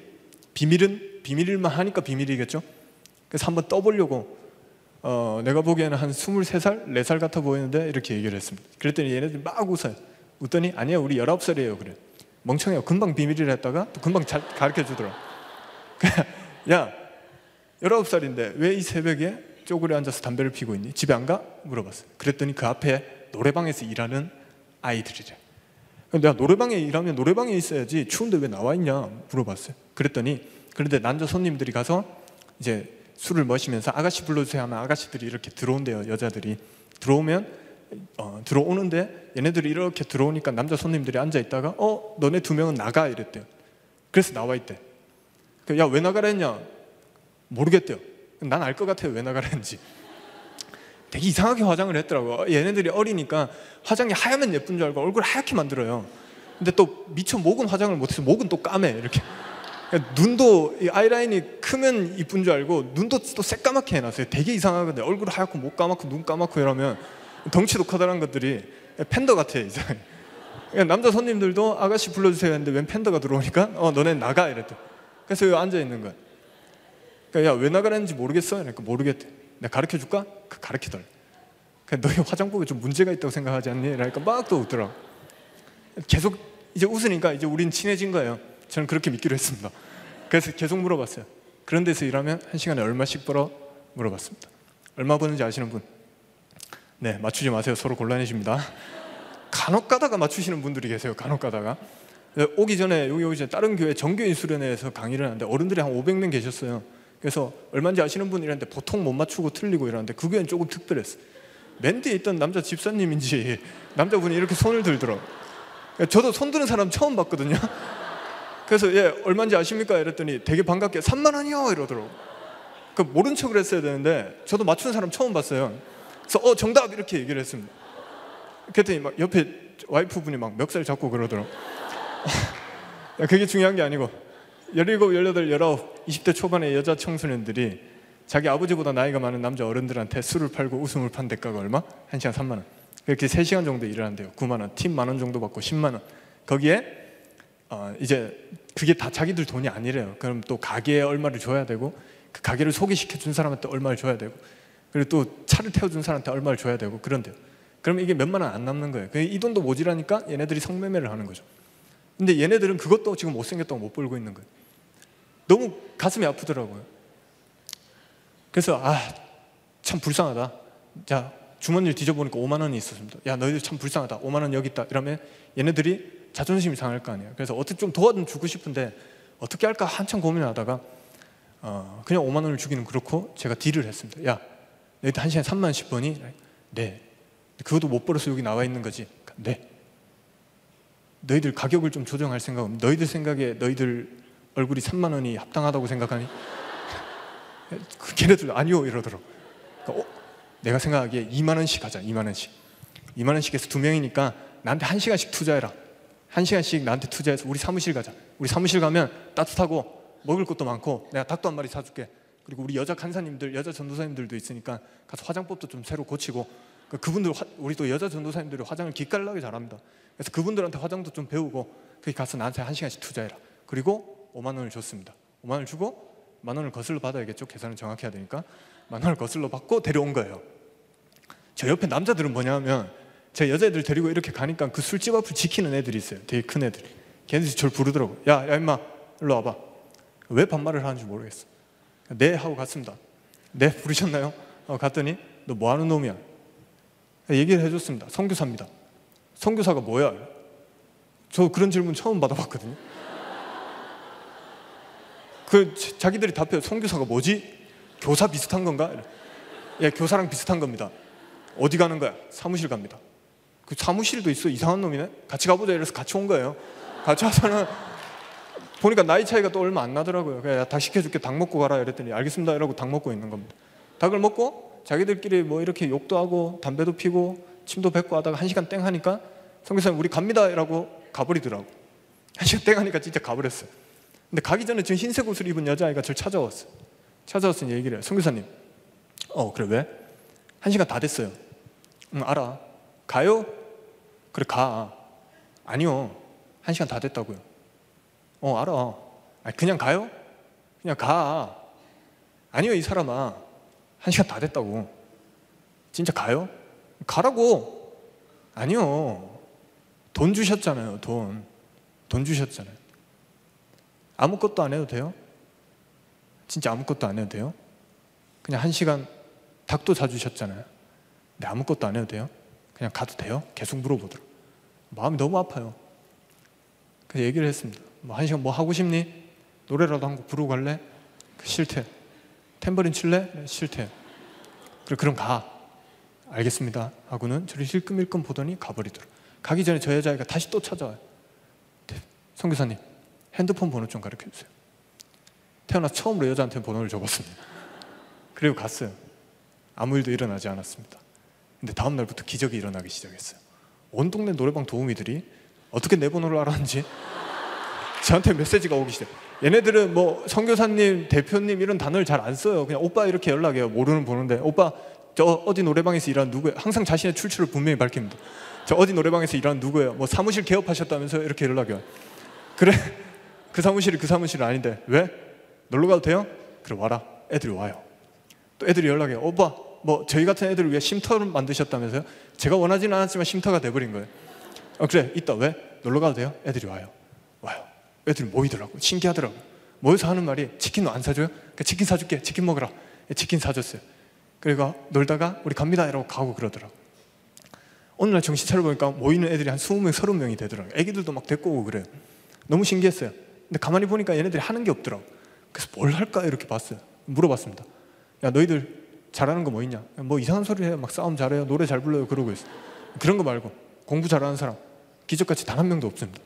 비밀은 비밀일만 하니까 비밀이겠죠? 그래서 한번 떠보려고 어, 내가 보기에는 한 23살, 4살 같아 보이는데 이렇게 얘기를 했습니다. 그랬더니 얘네들이 막 웃어요. 웃더니 아니요 우리 19살이에요 그래. 멍청해요. 금방 비밀이라 했다가 또 금방 잘 가르쳐 주더라. (laughs) 야 19살인데 왜 이 새벽에 쪼그려 앉아서 담배를 피고 있니? 집에 안 가? 물어봤어요. 그랬더니 그 앞에 노래방에서 일하는 아이들이래. 내가 노래방에 일하면 노래방에 있어야지 추운데 왜 나와 있냐 물어봤어요. 그랬더니 그런데 남자 손님들이 가서 이제 술을 마시면서 아가씨 불러주세요 하면 아가씨들이 이렇게 들어온대요 여자들이 들어오면 어, 들어오는데 얘네들이 이렇게 들어오니까 남자 손님들이 앉아 있다가 어 너네 두 명은 나가 이랬대요. 그래서 나와 있대. 그, 야왜 나가라 했냐? 모르겠대요. 난 알 것 같아요 왜 나가라 했는지. 되게 이상하게 화장을 했더라고. 얘네들이 어리니까 화장이 하얗면 예쁜 줄 알고 얼굴 하얗게 만들어요. 근데 또 미처 목은 화장을 못해서 목은 또 까매 이렇게. 그러니까 눈도 아이라인이 크면 이쁜 줄 알고 눈도 또 새까맣게 해놨어요. 되게 이상하거든요. 얼굴 하얗고 목 까맣고 눈 까맣고 이러면 덩치도 커다란 것들이 팬더 같아 이제. 그러니까 남자 손님들도 아가씨 불러주세요 했는데 웬 팬더가 들어오니까 어 너네 나가 이랬대. 그래서 여기 앉아 있는 거야. 그러니까 야 왜 나가라는지 모르겠어? 그러니까 모르겠대. 내가 가르쳐 줄까? 그 가르쳐달래. 그냥 너희 화장법에 좀 문제가 있다고 생각하지 않니? 그러니까 막 또 웃더라고. 계속 이제 웃으니까 이제 우린 친해진 거예요. 저는 그렇게 믿기로 했습니다. 그래서 계속 물어봤어요. 그런 데서 일하면 한 시간에 얼마씩 벌어? 물어봤습니다. 얼마 버는지 아시는 분? 네, 맞추지 마세요. 서로 곤란해집니다. 간혹 가다가 맞추시는 분들이 계세요. 간혹 가다가. 네, 오기 전에 여기 오기 전에 다른 교회 정교인 수련회에서 강의를 하는데 어른들이 한 500명 계셨어요. 그래서 얼마인지 아시는 분이 랬는데 보통 못 맞추고 틀리고 이러는데 그 교회는 조금 특별했어요. 맨 뒤에 있던 남자 집사님인지 (laughs) 남자분이 이렇게 손을 들더라고. 저도 손 드는 사람 처음 봤거든요. (laughs) 그래서 예 얼마인지 아십니까? 이랬더니 되게 반갑게 3만 원이요 이러더라고. 그 모른 척을 했어야 되는데 저도 맞추는 사람 처음 봤어요. 그래서 어 정답 이렇게 얘기를 했습니다. 그랬더니 막 옆에 와이프분이 막 멱살 잡고 그러더라고. (laughs) 그게 중요한 게 아니고 17, 18, 19, 20대 초반의 여자 청소년들이 자기 아버지보다 나이가 많은 남자 어른들한테 술을 팔고 웃음을 판 대가가 얼마? 1시간 3만 원. 그렇게 3시간 정도 일을 한대요. 9만 원. 팀 만 원 정도 받고 10만 원. 거기에 어, 이제 그게 다 자기들 돈이 아니래요. 그럼 또 가게에 얼마를 줘야 되고 그 가게를 소개시켜 준 사람한테 얼마를 줘야 되고 그리고 또 차를 태워준 사람한테 얼마를 줘야 되고 그런데요. 그럼 이게 몇만 원 안 남는 거예요. 이 돈도 모자라니까 얘네들이 성매매를 하는 거죠. 근데 얘네들은 그것도 지금 못생겼다고 못 벌고 있는 거예요. 너무 가슴이 아프더라고요. 그래서 아 참 불쌍하다. 자 주머니를 뒤져보니까 5만 원이 있었습니다. 야 너희들 참 불쌍하다. 5만 원 여기 있다. 이러면 얘네들이 자존심이 상할 거 아니에요. 그래서 어떻게 좀 도와주고 싶은데 어떻게 할까 한참 고민하다가 어, 그냥 5만 원을 주기는 그렇고 제가 딜을 했습니다. 야 너희들 한 시간에 3만 원씩 버니? 네. 그것도 못 벌어서 여기 나와 있는 거지. 네. 너희들 가격을 좀 조정할 생각은 너희들 생각에 너희들 얼굴이 3만 원이 합당하다고 생각하니? 그 걔네들 아니요 이러더라고. 그러니까 어? 내가 생각하기에 2만 원씩 하자. 2만 원씩. 2만 원씩 해서 두 명이니까 나한테 한 시간씩 투자해라. 한 시간씩 나한테 투자해서 우리 사무실 가자. 우리 사무실 가면 따뜻하고 먹을 것도 많고 내가 닭도 한 마리 사줄게. 그리고 우리 여자 간사님들, 여자 전도사님들도 있으니까 가서 화장법도 좀 새로 고치고 그 그분들 화- 우리 또 여자 전도사님들이 화장을 기깔나게 잘합니다. 그래서 그분들한테 화장도 좀 배우고 거기 가서 나한테 한 시간씩 투자해라. 그리고 5만 원을 줬습니다. 5만 원을 주고 만 원을 거슬러 받아야겠죠. 계산을 정확히 해야 되니까 만 원을 거슬러 받고 데려온 거예요. 저 옆에 남자들은 뭐냐면 제 여자애들 데리고 이렇게 가니까 그 술집 앞을 지키는 애들이 있어요. 되게 큰 애들이. 걔네들이 저를 부르더라고. 야, 야 임마, 일로 와봐. 왜 반말을 하는지 모르겠어. 네 하고 갔습니다. 네 부르셨나요? 어, 갔더니 너 뭐 하는 놈이야? 얘기를 해줬습니다. 선교사입니다. 선교사가 뭐야? 저 그런 질문 처음 받아봤거든요. 그 자- 자기들이 답해요. 선교사가 뭐지? 교사 비슷한 건가? 예, 교사랑 비슷한 겁니다. 어디 가는 거야? 사무실 갑니다. 그 사무실도 있어 이상한 놈이네. 같이 가보자 이래서 같이 온 거예요. 같이 와서는 보니까 나이 차이가 또 얼마 안 나더라고요. 야, 닭 시켜줄게 닭 먹고 가라 이랬더니 알겠습니다 이러고 닭 먹고 있는 겁니다. 닭을 먹고 자기들끼리 뭐 이렇게 욕도 하고 담배도 피고 침도 뱉고 하다가 한 시간 땡 하니까 성교사님 우리 갑니다 이라고 가버리더라고. 한 시간 땡 하니까 진짜 가버렸어요. 근데 가기 전에 지금 흰색 옷을 입은 여자아이가 저를 찾아왔어요. 이제 얘기를 해요. 성교사님, 어 그래 왜? 한 시간 다 됐어요. 응 알아. 가요? 그래 가. 아니요. 한 시간 다 됐다고요. 어 알아. 아니, 그냥 가요? 그냥 가. 아니요 이 사람아. 한 시간 다 됐다고. 진짜 가요? 가라고. 아니요. 돈 주셨잖아요. 돈. 돈 주셨잖아요. 아무것도 안 해도 돼요? 진짜 아무것도 안 해도 돼요? 그냥 한 시간 닭도 사주셨잖아요. 근데 아무것도 안 해도 돼요? 그냥 가도 돼요? 계속 물어보더라고. 마음이 너무 아파요. 그래서 얘기를 했습니다. 뭐 한 시간 뭐 하고 싶니? 노래라도 한 곡 부르고 갈래? 그 싫대. 탬버린 칠래? 네, 싫대. 그래 그럼 가. 알겠습니다. 하고는 저를 힐끔힐끔 보더니 가버리더라. 가기 전에 저 여자애가 다시 또 찾아와요. 네, 선교사님 핸드폰 번호 좀 가르쳐 주세요. 태어나 처음으로 여자한테 번호를 줘봤습니다. 그리고 갔어요. 아무 일도 일어나지 않았습니다. 근데 다음 날부터 기적이 일어나기 시작했어요. 온 동네 노래방 도우미들이 어떻게 내 번호를 알았는지 저한테 메시지가 오기 시작. 얘네들은 뭐 선교사님, 대표님 이런 단어를 잘 안 써요. 그냥 오빠 이렇게 연락해요. 모르는 번호인데 오빠 저 어디 노래방에서 일하는 누구예요? 항상 자신의 출처를 분명히 밝힙니다. 저 어디 노래방에서 일하는 누구예요? 뭐 사무실 개업하셨다면서 이렇게 연락해요. 그래 그 사무실이 그 사무실 아닌데 왜? 놀러 가도 돼요? 그래 와라. 애들이 와요. 또 애들이 연락해요. 오빠 뭐 저희 같은 애들을 위해 쉼터를 만드셨다면서요? 제가 원하지는 않았지만 쉼터가 돼버린 거예요. 어, 그래 있다 왜? 놀러 가도 돼요? 애들이 와요. 와요. 애들이 모이더라고. 신기하더라고. 모여서 하는 말이 치킨 안 사줘요? 그러니까 치킨 사줄게. 치킨 먹으라. 치킨 사줬어요. 그리고 놀다가 우리 갑니다 이러고 가고 그러더라고. 어느 날 정신 차려보니까 모이는 애들이 한 20명, 30명이 되더라고요. 애기들도 막 데리고 오고 그래요. 너무 신기했어요. 근데 가만히 보니까 얘네들이 하는 게 없더라고. 그래서 뭘 할까 이렇게 봤어요. 물어봤습니다. 야 너희들 잘하는 거 뭐 있냐? 뭐 이상한 소리 해요. 막 싸움 잘해요. 노래 잘 불러요. 그러고 있어. 그런 거 말고 공부 잘하는 사람 기적같이 단 한 명도 없습니다.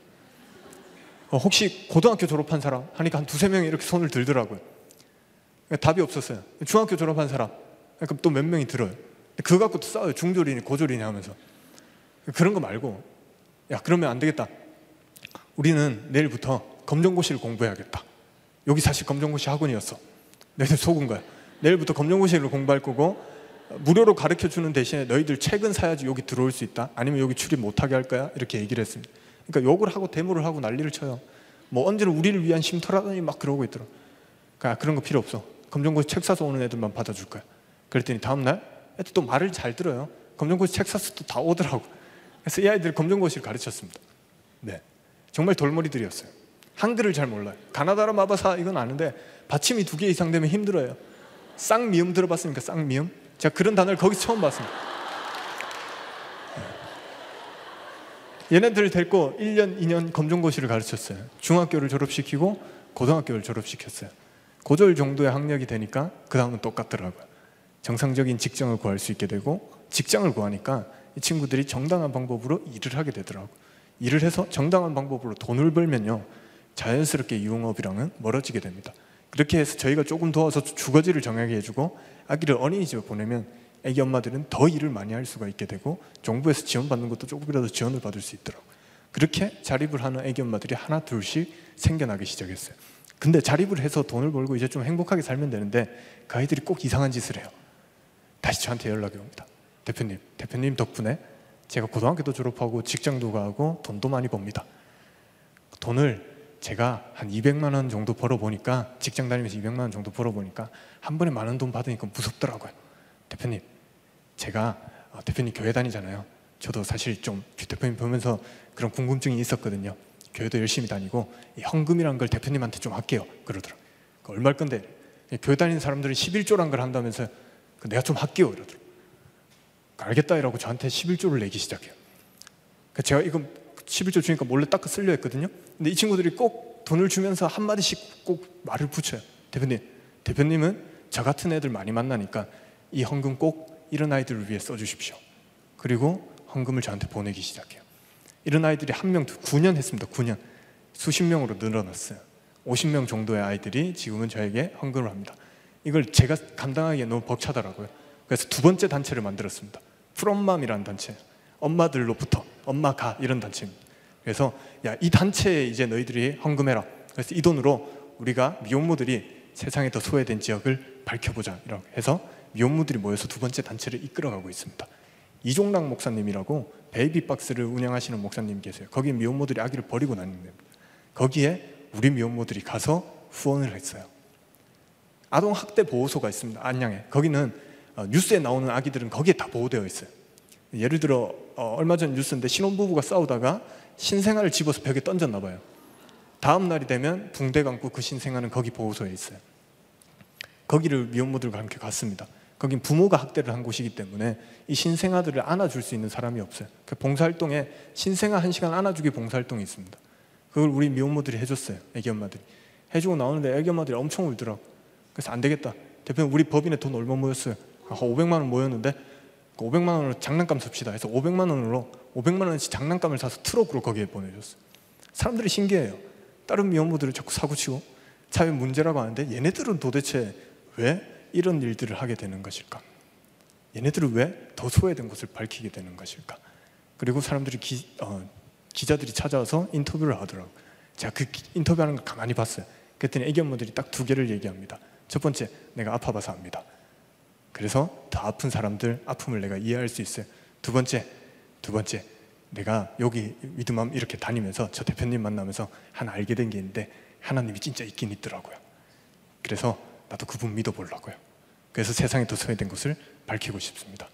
어, 혹시 고등학교 졸업한 사람 하니까 한 두세 명이 이렇게 손을 들더라고요. 답이 없었어요. 중학교 졸업한 사람 그럼 또 몇 명이 들어요. 그거 갖고 또 싸워요. 중졸이니 고졸이니 하면서 그런 거 말고 야 그러면 안 되겠다. 우리는 내일부터 검정고시를 공부해야겠다. 여기 사실 검정고시 학원이었어. 너희들 속은 거야. 내일부터 검정고시를 공부할 거고 무료로 가르쳐 주는 대신에 너희들 책은 사야지 여기 들어올 수 있다. 아니면 여기 출입 못하게 할 거야. 이렇게 얘기를 했습니다. 그러니까 욕을 하고 데모를 하고 난리를 쳐요. 뭐 언제는 우리를 위한 쉼터라더니 막 그러고 있더라. 그러니까 그런 거 필요 없어. 검정고시 책 사서 오는 애들만 받아줄 거야. 그랬더니 다음 날 애들 또 말을 잘 들어요. 검정고시 책 사서 또 다 오더라고. 그래서 이 아이들 검정고시를 가르쳤습니다. 네. 정말 돌머리들이었어요. 한글을 잘 몰라요. 가나다라 마바사 이건 아는데 받침이 두 개 이상 되면 힘들어요. 쌍미음 들어봤습니까? 쌍미음? 제가 그런 단어를 거기서 처음 봤습니다. 얘네들을 데리고 1년, 2년 검정고시를 가르쳤어요. 중학교를 졸업시키고 고등학교를 졸업시켰어요. 고졸 정도의 학력이 되니까 그 다음은 똑같더라고요. 정상적인 직장을 구할 수 있게 되고 직장을 구하니까 이 친구들이 정당한 방법으로 일을 하게 되더라고요. 일을 해서 정당한 방법으로 돈을 벌면요. 자연스럽게 유흥업이랑은 멀어지게 됩니다. 그렇게 해서 저희가 조금 도와서 주거지를 정하게 해주고 아기를 어린이집에 보내면 아기 엄마들은 더 일을 많이 할 수가 있게 되고 정부에서 지원받는 것도 조금이라도 지원을 받을 수 있더라고요. 그렇게 자립을 하는 아기 엄마들이 하나 둘씩 생겨나기 시작했어요. 근데 자립을 해서 돈을 벌고 이제 좀 행복하게 살면 되는데 그 아이들이 꼭 이상한 짓을 해요. 다시 저한테 연락이 옵니다. 대표님, 대표님 덕분에 제가 고등학교도 졸업하고 직장도 가고 돈도 많이 법니다. 돈을 제가 한 200만 원 정도 벌어 보니까 직장 다니면서 200만 원 정도 벌어 보니까 한 번에 많은 돈 받으니까 무섭더라고요. 대표님, 제가 어, 대표님 교회 다니잖아요. 저도 사실 좀 대표님 보면서 그런 궁금증이 있었거든요. 교회도 열심히 다니고 이 헌금이란 걸 대표님한테 좀 할게요. 그러더라고요. 그 얼마일 건데 교회 다니는 사람들은 11조란 걸 한다면서 그 내가 좀 할게요. 이러더라고요. 그 알겠다 이라고 저한테 11조를 내기 시작해요. 그 제가 이거 11조 주니까 몰래 딱 쓸려 했거든요. 근데 이 친구들이 꼭 돈을 주면서 한마디씩 꼭 말을 붙여요. 대표님, 대표님은 저 같은 애들 많이 만나니까 이 헌금 꼭 이런 아이들을 위해 써주십시오. 그리고 헌금을 저한테 보내기 시작해요. 이런 아이들이 한 명, 9년 했습니다. 9년. 수십 명으로 늘어났어요. 50명 정도의 아이들이 지금은 저에게 헌금을 합니다. 이걸 제가 감당하기에 너무 벅차더라고요. 그래서 두 번째 단체를 만들었습니다. 프롬맘이라는 단체. 엄마들로부터 엄마가 이런 단체입니다. 그래서 야 이 단체에 이제 너희들이 헌금해라. 그래서 이 돈으로 우리가 미혼모들이 세상에 더 소외된 지역을 밝혀보자 이라고 해서 미혼모들이 모여서 두 번째 단체를 이끌어가고 있습니다. 이종락 목사님이라고 베이비박스를 운영하시는 목사님 계세요. 거기 미혼모들이 아기를 버리고 다니는 거기에 우리 미혼모들이 가서 후원을 했어요. 아동 학대 보호소가 있습니다. 안양에. 거기는 어, 뉴스에 나오는 아기들은 거기에 다 보호되어 있어요. 예를 들어 어, 얼마 전 뉴스인데 신혼부부가 싸우다가 신생아를 집어서 벽에 던졌나 봐요. 다음 날이 되면 붕대 감고 그 신생아는 거기 보호소에 있어요. 거기를 미혼모들과 함께 갔습니다. 거긴 부모가 학대를 한 곳이기 때문에 이 신생아들을 안아줄 수 있는 사람이 없어요. 그 봉사활동에 신생아 한 시간 안아주기 봉사활동이 있습니다. 그걸 우리 미혼모들이 해줬어요. 애기 엄마들이. 해주고 나오는데 애기 엄마들이 엄청 울더라고. 그래서 안 되겠다. 대표님 우리 법인에 돈 얼마 모였어요? 500만 원 모였는데 500만 그 원으로 장난감 삽시다 해서 500만 원으로 500만 원씩 장난감을 사서 트럭으로 거기에 보내줬어요. 사람들이 신기해요. 다른 미혼모들을 자꾸 사고치고 사회 문제라고 하는데 얘네들은 도대체 왜 이런 일들을 하게 되는 것일까? 얘네들은 왜 더 소외된 것을 밝히게 되는 것일까? 그리고 사람들이 기, 어, 기자들이 찾아와서 인터뷰를 하더라고. 제가 그 인터뷰하는 걸 가만히 봤어요. 그랬더니 애기 엄마들이 딱 두 개를 얘기합니다. 첫 번째, 내가 아파봐서 합니다. 그래서 더 아픈 사람들 아픔을 내가 이해할 수 있어요. 두 번째, 두 번째, 내가 여기 위드맘 이렇게 다니면서 저 대표님 만나면서 하나 알게 된 게 있는데 하나님이 진짜 있긴 있더라고요. 그래서 나도 그분 믿어보려고요. 그래서 세상에 더 소외된 것을 밝히고 싶습니다.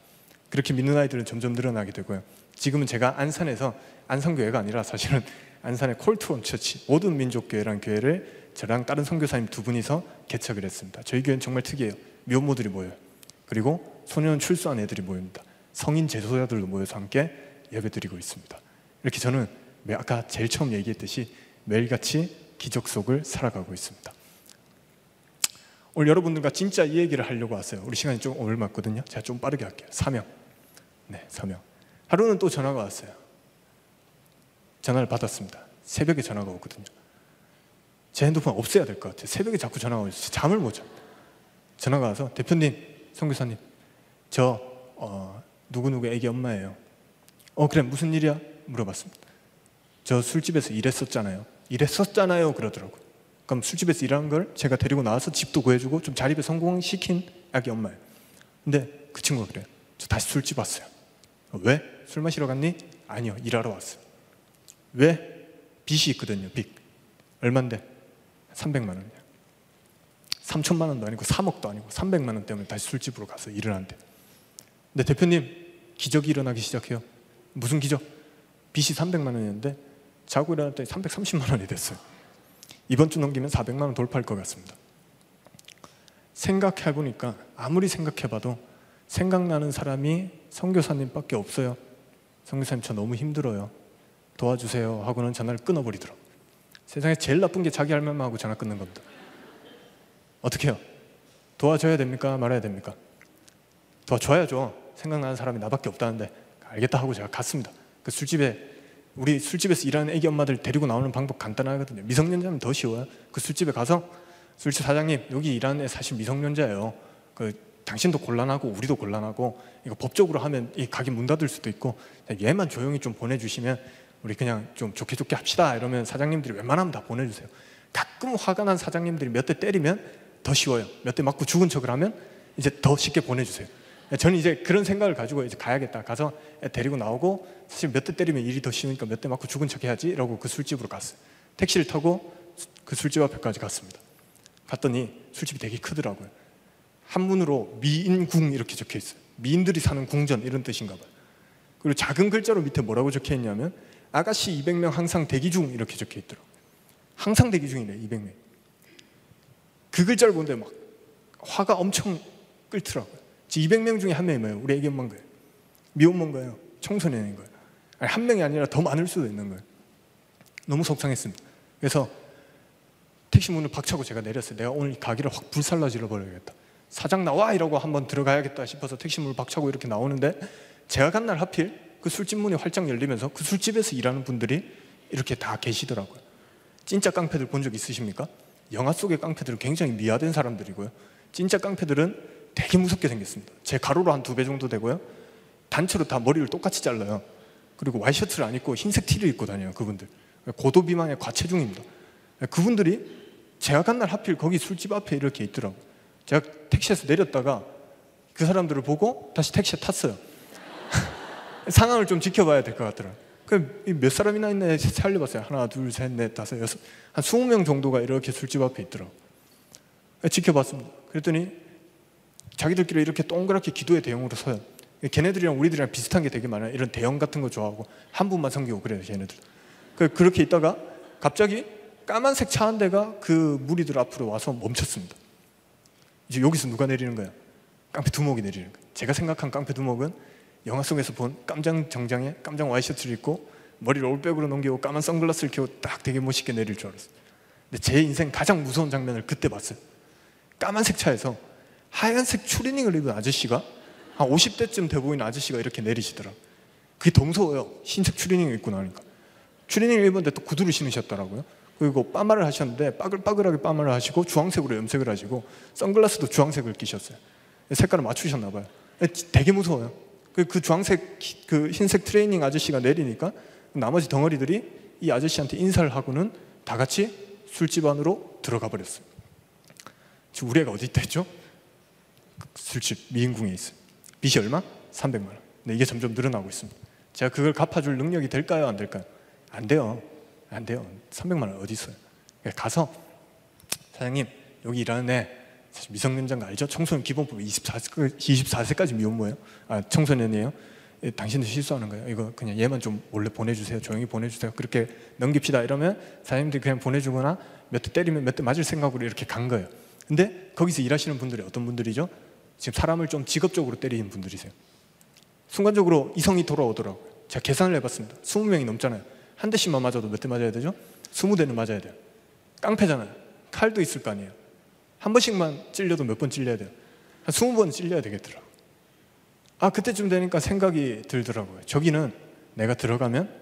그렇게 믿는 아이들은 점점 늘어나게 되고요. 지금은 제가 안산에서 안산교회가 아니라 사실은 안산의 콜트론 처치 모든 민족교회라는 교회를 저랑 다른 선교사님 두 분이서 개척을 했습니다. 저희 교회는 정말 특이해요. 미혼모들이 모여요. 그리고 소년 출소한 애들이 모입니다. 성인 제소자들도 모여서 함께 예배드리고 있습니다. 이렇게 저는 아까 제일 처음 얘기했듯이 매일같이 기적 속을 살아가고 있습니다. 오늘 여러분들과 진짜 이 얘기를 하려고 왔어요. 우리 시간이 좀 오늘 맞거든요. 제가 좀 빠르게 할게요. 사명. 네, 사명. 하루는 또 전화가 왔어요. 전화를 받았습니다. 새벽에 전화가 오거든요. 제 핸드폰 없애야 될 것 같아요. 새벽에 자꾸 전화가 오요 잠을 못 자. 전화가 와서 대표님, 성교사님, 저 어, 누구누구 애기 엄마예요. 어 그래 무슨 일이야? 물어봤습니다. 저 술집에서 일했었잖아요. 일했었잖아요. 그러더라고. 그럼 술집에서 일하는 걸 제가 데리고 나와서 집도 구해주고 좀 자립에 성공시킨 아기 엄마예요. 근데 그 친구가 그래요. 저 다시 술집 왔어요. 어, 왜? 술 마시러 갔니? 아니요. 일하러 왔어요. 왜? 빚이 있거든요. 빚. 얼만데? 300만 원이요. 3천만 원도 아니고 3억도 아니고 300만 원 때문에 다시 술집으로 가서 일을 한대. 근데 대표님 기적이 일어나기 시작해요. 무슨 기적? 빚이 300만 원이었는데 자고 일어났더니 330만 원이 됐어요. 이번 주 넘기면 400만 원 돌파할 것 같습니다. 생각해 보니까 아무리 생각해 봐도 생각나는 사람이 선교사님밖에 없어요. 선교사님 저 너무 힘들어요. 도와주세요 하고는 전화를 끊어버리더라고. 세상에 제일 나쁜 게 자기 할 말만 하고 전화 끊는 겁니다. 어떻게 해요? 도와줘야 됩니까? 말아야 됩니까? 도와줘야죠. 생각나는 사람이 나밖에 없다는데 알겠다 하고 제가 갔습니다. 그 술집에 우리 술집에서 일하는 애기 엄마들 데리고 나오는 방법 간단하거든요. 미성년자면 더 쉬워요. 그 술집에 가서 술집 사장님 여기 일하는 애 사실 미성년자예요. 그 당신도 곤란하고 우리도 곤란하고 이거 법적으로 하면 이 가게 문 닫을 수도 있고 얘만 조용히 좀 보내주시면 우리 그냥 좀 좋게 좋게 합시다 이러면 사장님들이 웬만하면 다 보내주세요. 가끔 화가 난 사장님들이 몇 대 때리면 더 쉬워요. 몇 대 맞고 죽은 척을 하면 이제 더 쉽게 보내주세요. 저는 이제 그런 생각을 가지고 이제 가야겠다. 가서 데리고 나오고 사실 몇 대 때리면 일이 더 쉬우니까 몇 대 맞고 죽은 척 해야지. 라고 그 술집으로 갔어요. 택시를 타고 그 술집 앞에까지 갔습니다. 갔더니 술집이 되게 크더라고요. 한문으로 미인궁 이렇게 적혀 있어요. 미인들이 사는 궁전 이런 뜻인가 봐요. 그리고 작은 글자로 밑에 뭐라고 적혀 있냐면 아가씨 200명 항상 대기 중 이렇게 적혀 있더라고요. 항상 대기 중이네 200명. 그 글자를 보는데 막 화가 엄청 끓더라고요. 200명 중에 한 명이 뭐예요? 우리 엄마인 거예요. 미혼모인 거예요. 청소년인 거예요. 아니, 한 명이 아니라 더 많을 수도 있는 거예요. 너무 속상했습니다. 그래서 택시 문을 박차고 제가 내렸어요. 내가 오늘 가게를 확 불살라 질러 버려야겠다. 사장 나와 이러고 한번 들어가야겠다 싶어서 택시 문을 박차고 이렇게 나오는데 제가 간 날 하필 그 술집 문이 활짝 열리면서 그 술집에서 일하는 분들이 이렇게 다 계시더라고요. 진짜 깡패들 본 적 있으십니까? 영화 속의 깡패들은 굉장히 미화된 사람들이고요. 진짜 깡패들은 되게 무섭게 생겼습니다. 제 가로로 한 두 배 정도 되고요. 단체로 다 머리를 똑같이 잘라요. 그리고 와이셔츠를 안 입고 흰색 티를 입고 다녀요. 그분들. 고도 비만의 과체중입니다. 그분들이 제가 간 날 하필 거기 술집 앞에 이렇게 있더라고요. 제가 택시에서 내렸다가 그 사람들을 보고 다시 택시에 탔어요. (laughs) 상황을 좀 지켜봐야 될 것 같더라고요. 몇 사람이나 있네 살려봤어요. 하나, 둘, 셋, 넷, 다섯, 여섯. 한 20명 정도가 이렇게 술집 앞에 있더라고요. 지켜봤습니다. 그랬더니 자기들끼리 이렇게 동그랗게 기도의 대형으로 서요. 걔네들이랑 우리들이랑 비슷한 게 되게 많아요. 이런 대형 같은 거 좋아하고 한 분만 섬기고 그래요, 걔네들. 그, 그렇게 있다가 갑자기 까만색 차 한 대가 그 무리들 앞으로 와서 멈췄습니다. 이제 여기서 누가 내리는 거야? 깡패 두목이 내리는 거야. 제가 생각한 깡패 두목은 영화 속에서 본 깜장 정장에 깜장 와이셔츠를 입고 머리를 올백으로 넘기고 까만 선글라스를 켜고 딱 되게 멋있게 내릴 줄 알았어요. 근데 제 인생 가장 무서운 장면을 그때 봤어요. 까만색 차에서 하얀색 추리닝을 입은 아저씨가 한 50대쯤 돼 보이는 아저씨가 이렇게 내리시더라. 그게 더 무서워요. 흰색 추리닝을 입고 나니까. 추리닝을 입었는데 또 구두를 신으셨더라고요. 그리고 빠마를 하셨는데 빠글빠글하게 빠마를 하시고 주황색으로 염색을 하시고 선글라스도 주황색을 끼셨어요. 색깔을 맞추셨나 봐요. 되게 무서워요. 그, 그 주황색 그 흰색 트레이닝 아저씨가 내리니까 나머지 덩어리들이 이 아저씨한테 인사를 하고는 다 같이 술집 안으로 들어가 버렸어요. 지금 우리 애가 어디 있다 했죠? 술집 미인궁에 있어요. 빚이 얼마? 300만 원. 근데 이게 점점 늘어나고 있습니다. 제가 그걸 갚아줄 능력이 될까요? 안 될까요? 안 돼요. 안 돼요. 300만 원 어디 있어요? 가서 사장님 여기 일하는 애 사실 미성년자인 거 알죠? 청소년 기본법 24세, 24세까지 미혼모예요. 아 청소년이에요. 예, 당신도 실수하는 거예요. 이거 그냥 얘만 좀 몰래 보내주세요. 조용히 보내주세요. 그렇게 넘깁시다. 이러면 사장님들이 그냥 보내주거나 몇 대 때리면 몇 대 맞을 생각으로 이렇게 간 거예요. 근데 거기서 일하시는 분들이 어떤 분들이죠? 지금 사람을 좀 직업적으로 때리는 분들이세요. 순간적으로 이성이 돌아오더라고요. 제가 계산을 해봤습니다. 20명이 넘잖아요. 한 대씩만 맞아도 몇 대 맞아야 되죠? 20대는 맞아야 돼요. 깡패잖아요. 칼도 있을 거 아니에요. 한 번씩만 찔려도 몇 번 찔려야 돼요. 한 20번 찔려야 되겠더라고요. 아, 그때쯤 되니까 생각이 들더라고요. 저기는 내가 들어가면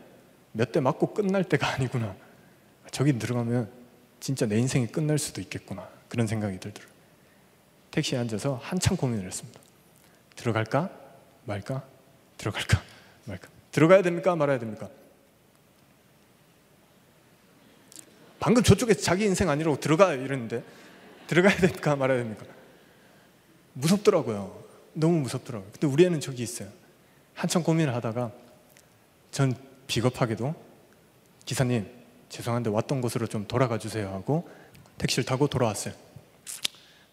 몇 대 맞고 끝날 때가 아니구나. 저기 들어가면 진짜 내 인생이 끝날 수도 있겠구나. 그런 생각이 들더라고요. 택시에 앉아서 한참 고민을 했습니다. 들어갈까? 말까? 들어갈까? (laughs) 말까? 들어가야 됩니까? 말아야 됩니까? 방금 저쪽에 자기 인생 아니라고 들어가 이랬는데 들어가야 됩니까? 말아야 됩니까? 무섭더라고요. 너무 무섭더라고요. 근데 우리 애는 저기 있어요. 한참 고민을 하다가 전 비겁하게도 기사님 죄송한데 왔던 곳으로 좀 돌아가 주세요 하고 택시를 타고 돌아왔어요.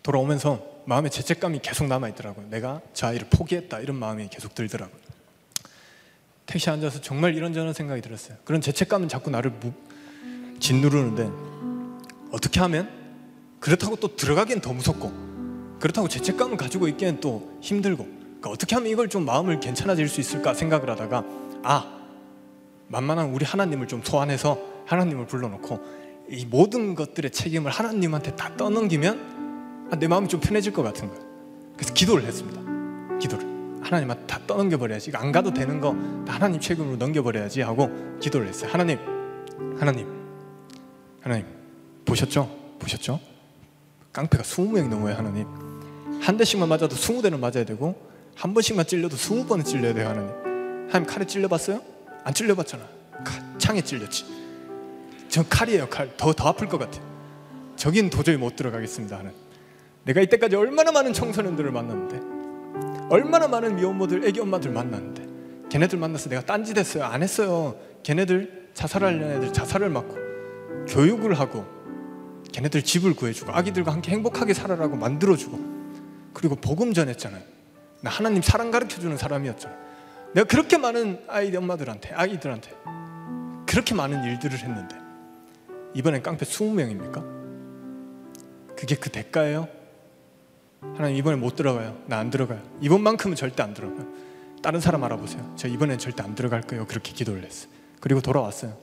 돌아오면서 마음에 죄책감이 계속 남아 있더라고요. 내가 저 아이를 포기했다 이런 마음이 계속 들더라고요. 택시에 앉아서 정말 이런저런 생각이 들었어요. 그런 죄책감은 자꾸 나를 무, 짓누르는데 어떻게 하면 그렇다고 또 들어가기엔 더 무섭고 그렇다고 죄책감을 가지고 있기엔 또 힘들고 그러니까 어떻게 하면 이걸 좀 마음을 괜찮아질 수 있을까 생각을 하다가 아 만만한 우리 하나님을 좀 소환해서 하나님을 불러놓고 이 모든 것들의 책임을 하나님한테 다 떠넘기면 아, 내 마음이 좀 편해질 것 같은 거예요. 그래서 기도를 했습니다. 기도를 하나님한테 다 떠넘겨 버려야지. 이거 안 가도 되는 거 다 하나님 책임으로 넘겨 버려야지 하고 기도를 했어요. 하나님, 하나님, 하나님 보셨죠? 보셨죠? 깡패가 20명이 넘어요 하나님. 한 대씩만 맞아도 20대는 맞아야 되고 한 번씩만 찔려도 20번은 찔려야 돼요 하나님. 하나님 칼에 찔려봤어요? 안 찔려봤잖아. 칼, 창에 찔렸지. 전 칼이에요 칼. 더, 더 아플 것 같아요. 저긴 도저히 못 들어가겠습니다 하는. 내가 이때까지 얼마나 많은 청소년들을 만났는데 얼마나 많은 미혼모들, 애기 엄마들 만났는데 걔네들 만나서 내가 딴짓했어요? 안 했어요. 걔네들 자살하려는 애들 자살을 막고 교육을 하고 걔네들 집을 구해주고 아기들과 함께 행복하게 살아라고 만들어주고 그리고 복음 전했잖아요. 나 하나님 사랑 가르쳐주는 사람이었잖아요. 내가 그렇게 많은 아이 엄마들한테 아이들한테 그렇게 많은 일들을 했는데 이번엔 깡패 20명입니까? 그게 그 대가예요? 하나님 이번에 못 들어가요. 나 안 들어가요. 이번만큼은 절대 안 들어가요. 다른 사람 알아보세요. 저 이번엔 절대 안 들어갈 거예요. 그렇게 기도를 했어요. 그리고 돌아왔어요.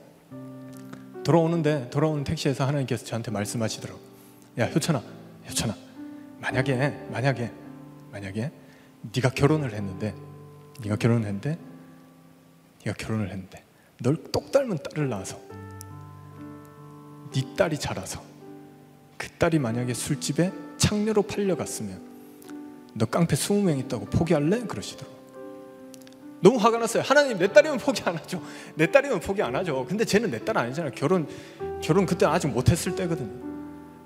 돌아오는데 돌아오는 택시에서 하나님께서 저한테 말씀하시더라고. 야 효천아, 효천아, 만약에 만약에 만약에 네가 결혼을 했는데 네가 결혼을 했는데 네가 결혼을 했는데 널 똑 닮은 딸을 낳아서 네 딸이 자라서 그 딸이 만약에 술집에 창녀로 팔려갔으면 너 깡패 20명 있다고 포기할래? 그러시더라고 너무 화가 났어요. 하나님 내 딸이면 포기 안 하죠. 내 딸이면 포기 안 하죠. 근데 쟤는 내 딸 아니잖아요. 결혼 결혼 그때 아직 못했을 때거든요.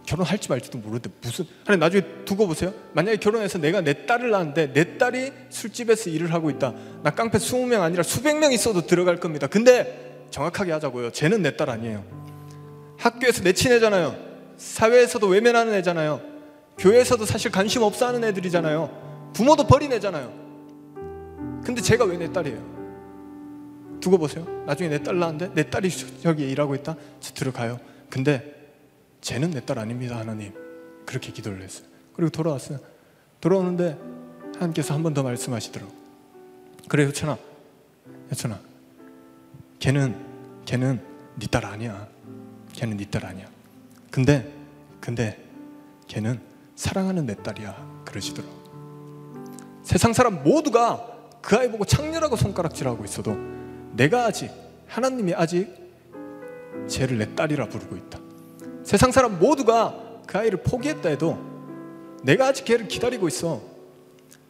결혼할지 말지도 모르는데 무슨 하나님 나중에 두고 보세요. 만약에 결혼해서 내가 내 딸을 낳았는데 내 딸이 술집에서 일을 하고 있다. 나 깡패 20명 아니라 수백 명 있어도 들어갈 겁니다. 근데 정확하게 하자고요. 쟤는 내 딸 아니에요. 학교에서 내 친애잖아요. 사회에서도 외면하는 애잖아요. 교회에서도 사실 관심 없어 하는 애들이잖아요. 부모도 버린 애잖아요 근데 제가 왜 내 딸이에요? 두고 보세요. 나중에 내 딸 낳았는데 내 딸이 저기 일하고 있다. 저 들어가요. 근데 쟤는 내 딸 아닙니다, 하나님. 그렇게 기도를 했어요. 그리고 돌아왔어요. 돌아오는데 하나님께서 한 번 더 말씀하시더라고. 그래, 효천아, 효천아, 걔는 걔는 네 딸 아니야. 걔는 네 딸 아니야. 근데 근데 걔는 사랑하는 내 딸이야. 그러시더라고. 세상 사람 모두가 그 아이 보고 창녀라고 손가락질하고 있어도 내가 아직 하나님이 아직 쟤를 내 딸이라 부르고 있다. 세상 사람 모두가 그 아이를 포기했다 해도 내가 아직 걔를 기다리고 있어.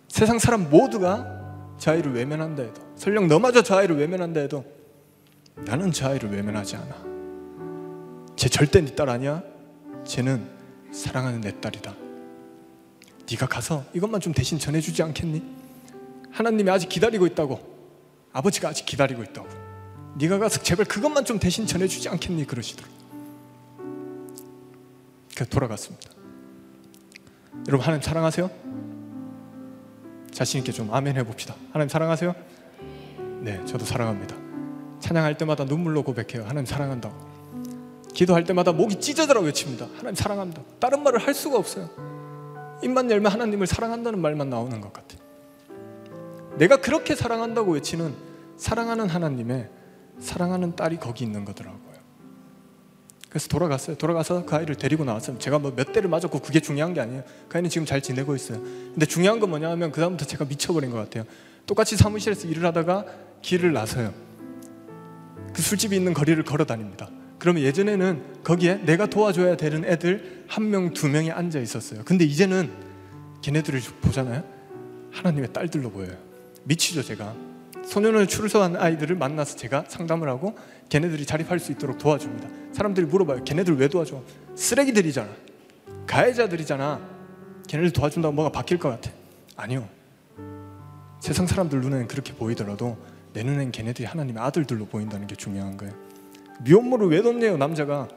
세상 사람 모두가 저 아이를 외면한다 해도 설령 너마저 저 아이를 외면한다 해도 나는 저 아이를 외면하지 않아. 쟤 절대 네 딸 아니야. 쟤는 사랑하는 내 딸이다. 네가 가서 이것만 좀 대신 전해주지 않겠니? 하나님이 아직 기다리고 있다고. 아버지가 아직 기다리고 있다고. 네가 가서 제발 그것만 좀 대신 전해주지 않겠니? 그러시더라고 그 돌아갔습니다. 여러분 하나님 사랑하세요? 자신 있게 좀 아멘 해봅시다. 하나님 사랑하세요? 네 저도 사랑합니다. 찬양할 때마다 눈물로 고백해요. 하나님 사랑한다고. 기도할 때마다 목이 찢어져라 외칩니다. 하나님 사랑합니다. 다른 말을 할 수가 없어요. 입만 열면 하나님을 사랑한다는 말만 나오는 것 같아요 내가 그렇게 사랑한다고 외치는 사랑하는 하나님의 사랑하는 딸이 거기 있는 거더라고요. 그래서 돌아갔어요. 돌아가서 그 아이를 데리고 나왔어요. 제가 뭐 몇 대를 맞았고 그게 중요한 게 아니에요. 그 아이는 지금 잘 지내고 있어요. 근데 중요한 건 뭐냐 하면 그다음부터 제가 미쳐버린 것 같아요. 똑같이 사무실에서 일을 하다가 길을 나서요. 그 술집이 있는 거리를 걸어 다닙니다. 그러면 예전에는 거기에 내가 도와줘야 되는 애들 한 명, 두 명이 앉아 있었어요. 근데 이제는 걔네들을 보잖아요. 하나님의 딸들로 보여요. 미치죠 제가. 소년을 출소한 아이들을 만나서 제가 상담을 하고 걔네들이 자립할 수 있도록 도와줍니다. 사람들이 물어봐요. 걔네들 왜 도와줘? 쓰레기들이잖아. 가해자들이잖아. 걔네들 도와준다고 뭐가 바뀔 것 같아? 아니요. 세상 사람들 눈에는 그렇게 보이더라도 내 눈엔 걔네들이 하나님의 아들들로 보인다는 게 중요한 거예요. 미혼모를 왜 뒀네요 남자가.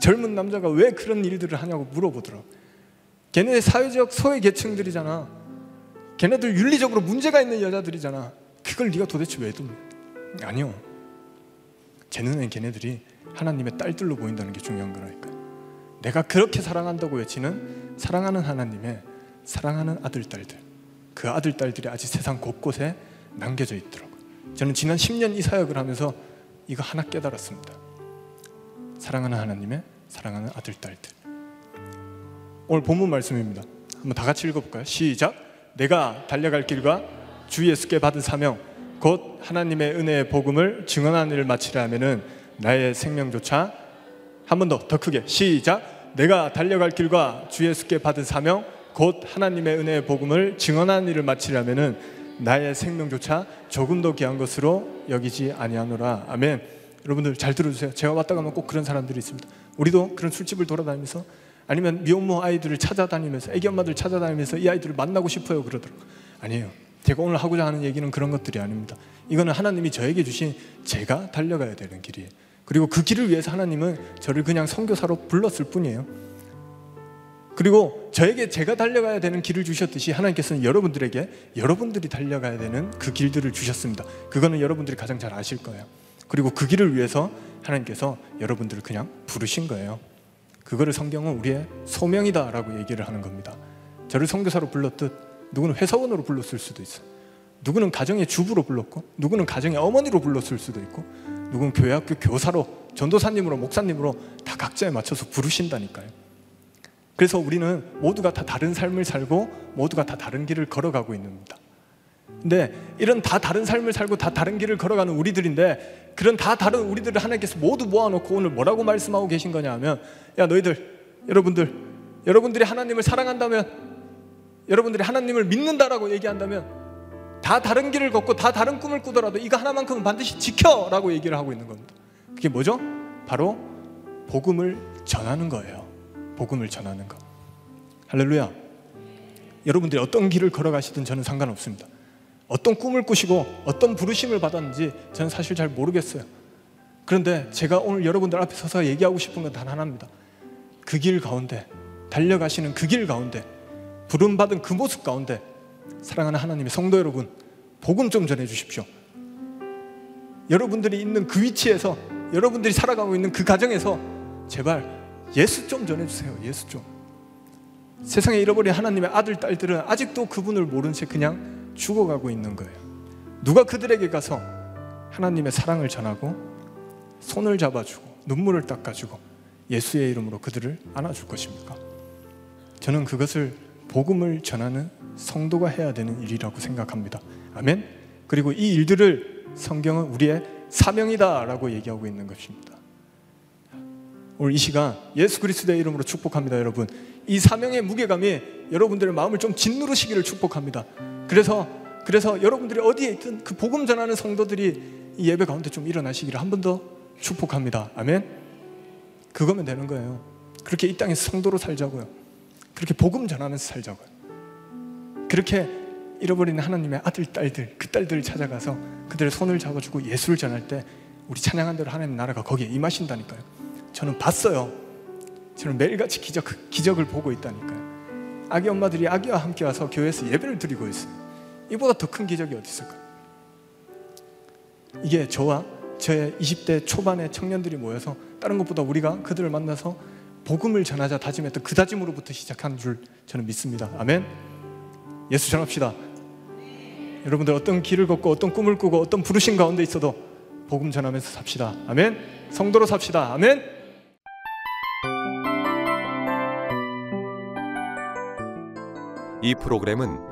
젊은 남자가 왜 그런 일들을 하냐고 물어보더라고. 걔네 사회적 소외 계층들이잖아 걔네들 윤리적으로 문제가 있는 여자들이잖아. 그걸 네가 도대체 왜 둔? 아니요. 제 눈엔 걔네들이 하나님의 딸들로 보인다는 게 중요한 거라니까요. 내가 그렇게 사랑한다고 외치는 사랑하는 하나님의 사랑하는 아들 딸들. 그 아들 딸들이 아직 세상 곳곳에 남겨져 있더라고요. 저는 지난 10년 이 사역을 하면서 이거 하나 깨달았습니다. 사랑하는 하나님의 사랑하는 아들 딸들. 오늘 본문 말씀입니다. 한번 다 같이 읽어볼까요? 시작. 내가 달려갈 길과 주 예수께 받은 사명 곧 하나님의 은혜의 복음을 증언하는 일을 마치려 하면은 나의 생명조차 한 번 더 더 크게. 시작! 내가 달려갈 길과 주 예수께 받은 사명 곧 하나님의 은혜의 복음을 증언하는 일을 마치려면은 나의 생명조차 조금 더 귀한 것으로 여기지 아니하노라. 아멘. 여러분들 잘 들어주세요. 제가 왔다 가면 꼭 그런 사람들이 있습니다. 우리도 그런 술집을 돌아다니면서 아니면 미혼모 아이들을 찾아다니면서 애기 엄마들 찾아다니면서 이 아이들을 만나고 싶어요 그러더라고요 아니에요 제가 오늘 하고자 하는 얘기는 그런 것들이 아닙니다 이거는 하나님이 저에게 주신 제가 달려가야 되는 길이에요 그리고 그 길을 위해서 하나님은 저를 그냥 선교사로 불렀을 뿐이에요 그리고 저에게 제가 달려가야 되는 길을 주셨듯이 하나님께서는 여러분들에게 여러분들이 달려가야 되는 그 길들을 주셨습니다. 그거는 여러분들이 가장 잘 아실 거예요. 그리고 그 길을 위해서 하나님께서 여러분들을 그냥 부르신 거예요. 그거를 성경은 우리의 소명이다라고 얘기를 하는 겁니다. 저를 선교사로 불렀듯 누구는 회사원으로 불렀을 수도 있어. 누구는 가정의 주부로 불렀고, 누구는 가정의 어머니로 불렀을 수도 있고, 누구는 교회 학교 교사로, 전도사님으로, 목사님으로 다 각자에 맞춰서 부르신다니까요. 그래서 우리는 모두가 다 다른 삶을 살고 모두가 다 다른 길을 걸어가고 있습니다. 근데 이런 다 다른 삶을 살고 다 다른 길을 걸어가는 우리들인데 그런 다 다른 우리들을 하나님께서 모두 모아놓고 오늘 뭐라고 말씀하고 계신 거냐 하면 야 너희들 여러분들 여러분들이 하나님을 사랑한다면 여러분들이 하나님을 믿는다라고 얘기한다면 다 다른 길을 걷고 다 다른 꿈을 꾸더라도 이거 하나만큼은 반드시 지켜라고 얘기를 하고 있는 겁니다. 그게 뭐죠? 바로 복음을 전하는 거예요. 복음을 전하는 것. 할렐루야. 여러분들이 어떤 길을 걸어가시든 저는 상관없습니다. 어떤 꿈을 꾸시고 어떤 부르심을 받았는지 저는 사실 잘 모르겠어요. 그런데 제가 오늘 여러분들 앞에 서서 얘기하고 싶은 건 단 하나입니다. 그 길 가운데 달려가시는 그 길 가운데 부름받은 그 모습 가운데 사랑하는 하나님의 성도 여러분 복음 좀 전해 주십시오. 여러분들이 있는 그 위치에서 여러분들이 살아가고 있는 그 가정에서 제발 예수 좀 전해 주세요. 예수 좀. 세상에 잃어버린 하나님의 아들, 딸들은 아직도 그분을 모른 채 그냥 죽어가고 있는 거예요. 누가 그들에게 가서 하나님의 사랑을 전하고 손을 잡아주고 눈물을 닦아주고 예수의 이름으로 그들을 안아줄 것입니까? 저는 그것을 복음을 전하는 성도가 해야 되는 일이라고 생각합니다. 아멘. 그리고 이 일들을 성경은 우리의 사명이다라고 얘기하고 있는 것입니다. 오늘 이 시간 예수 그리스도의 이름으로 축복합니다, 여러분. 이 사명의 무게감이 여러분들의 마음을 좀 짓누르시기를 축복합니다. 그래서 그래서 여러분들이 어디에 있든 그 복음 전하는 성도들이 이 예배 가운데 좀 일어나시기를 한 번 더 축복합니다. 아멘. 그거면 되는 거예요. 그렇게 이 땅에서 성도로 살자고요. 그렇게 복음 전하면서 살자고요. 그렇게 잃어버린 하나님의 아들, 딸들, 그 딸들을 찾아가서 그들의 손을 잡아주고 예수를 전할 때 우리 찬양한 대로 하나님 나라가 거기에 임하신다니까요. 저는 봤어요. 저는 매일같이 기적, 기적을 보고 있다니까요. 아기 엄마들이 아기와 함께 와서 교회에서 예배를 드리고 있어요. 이보다 더 큰 기적이 어디 있을까요? 이게 저와 저의 20대 초반의 청년들이 모여서 다른 것보다 우리가 그들을 만나서 복음을 전하자 다짐했던 그 다짐으로부터 시작한 줄 저는 믿습니다. 아멘. 예수 전합시다. 여러분들 어떤 길을 걷고 어떤 꿈을 꾸고 어떤 부르신 가운데 있어도 복음 전하면서 삽시다. 아멘. 성도로 삽시다. 아멘. 이 프로그램은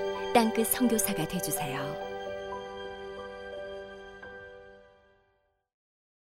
땅끝 성교사가 되주세요.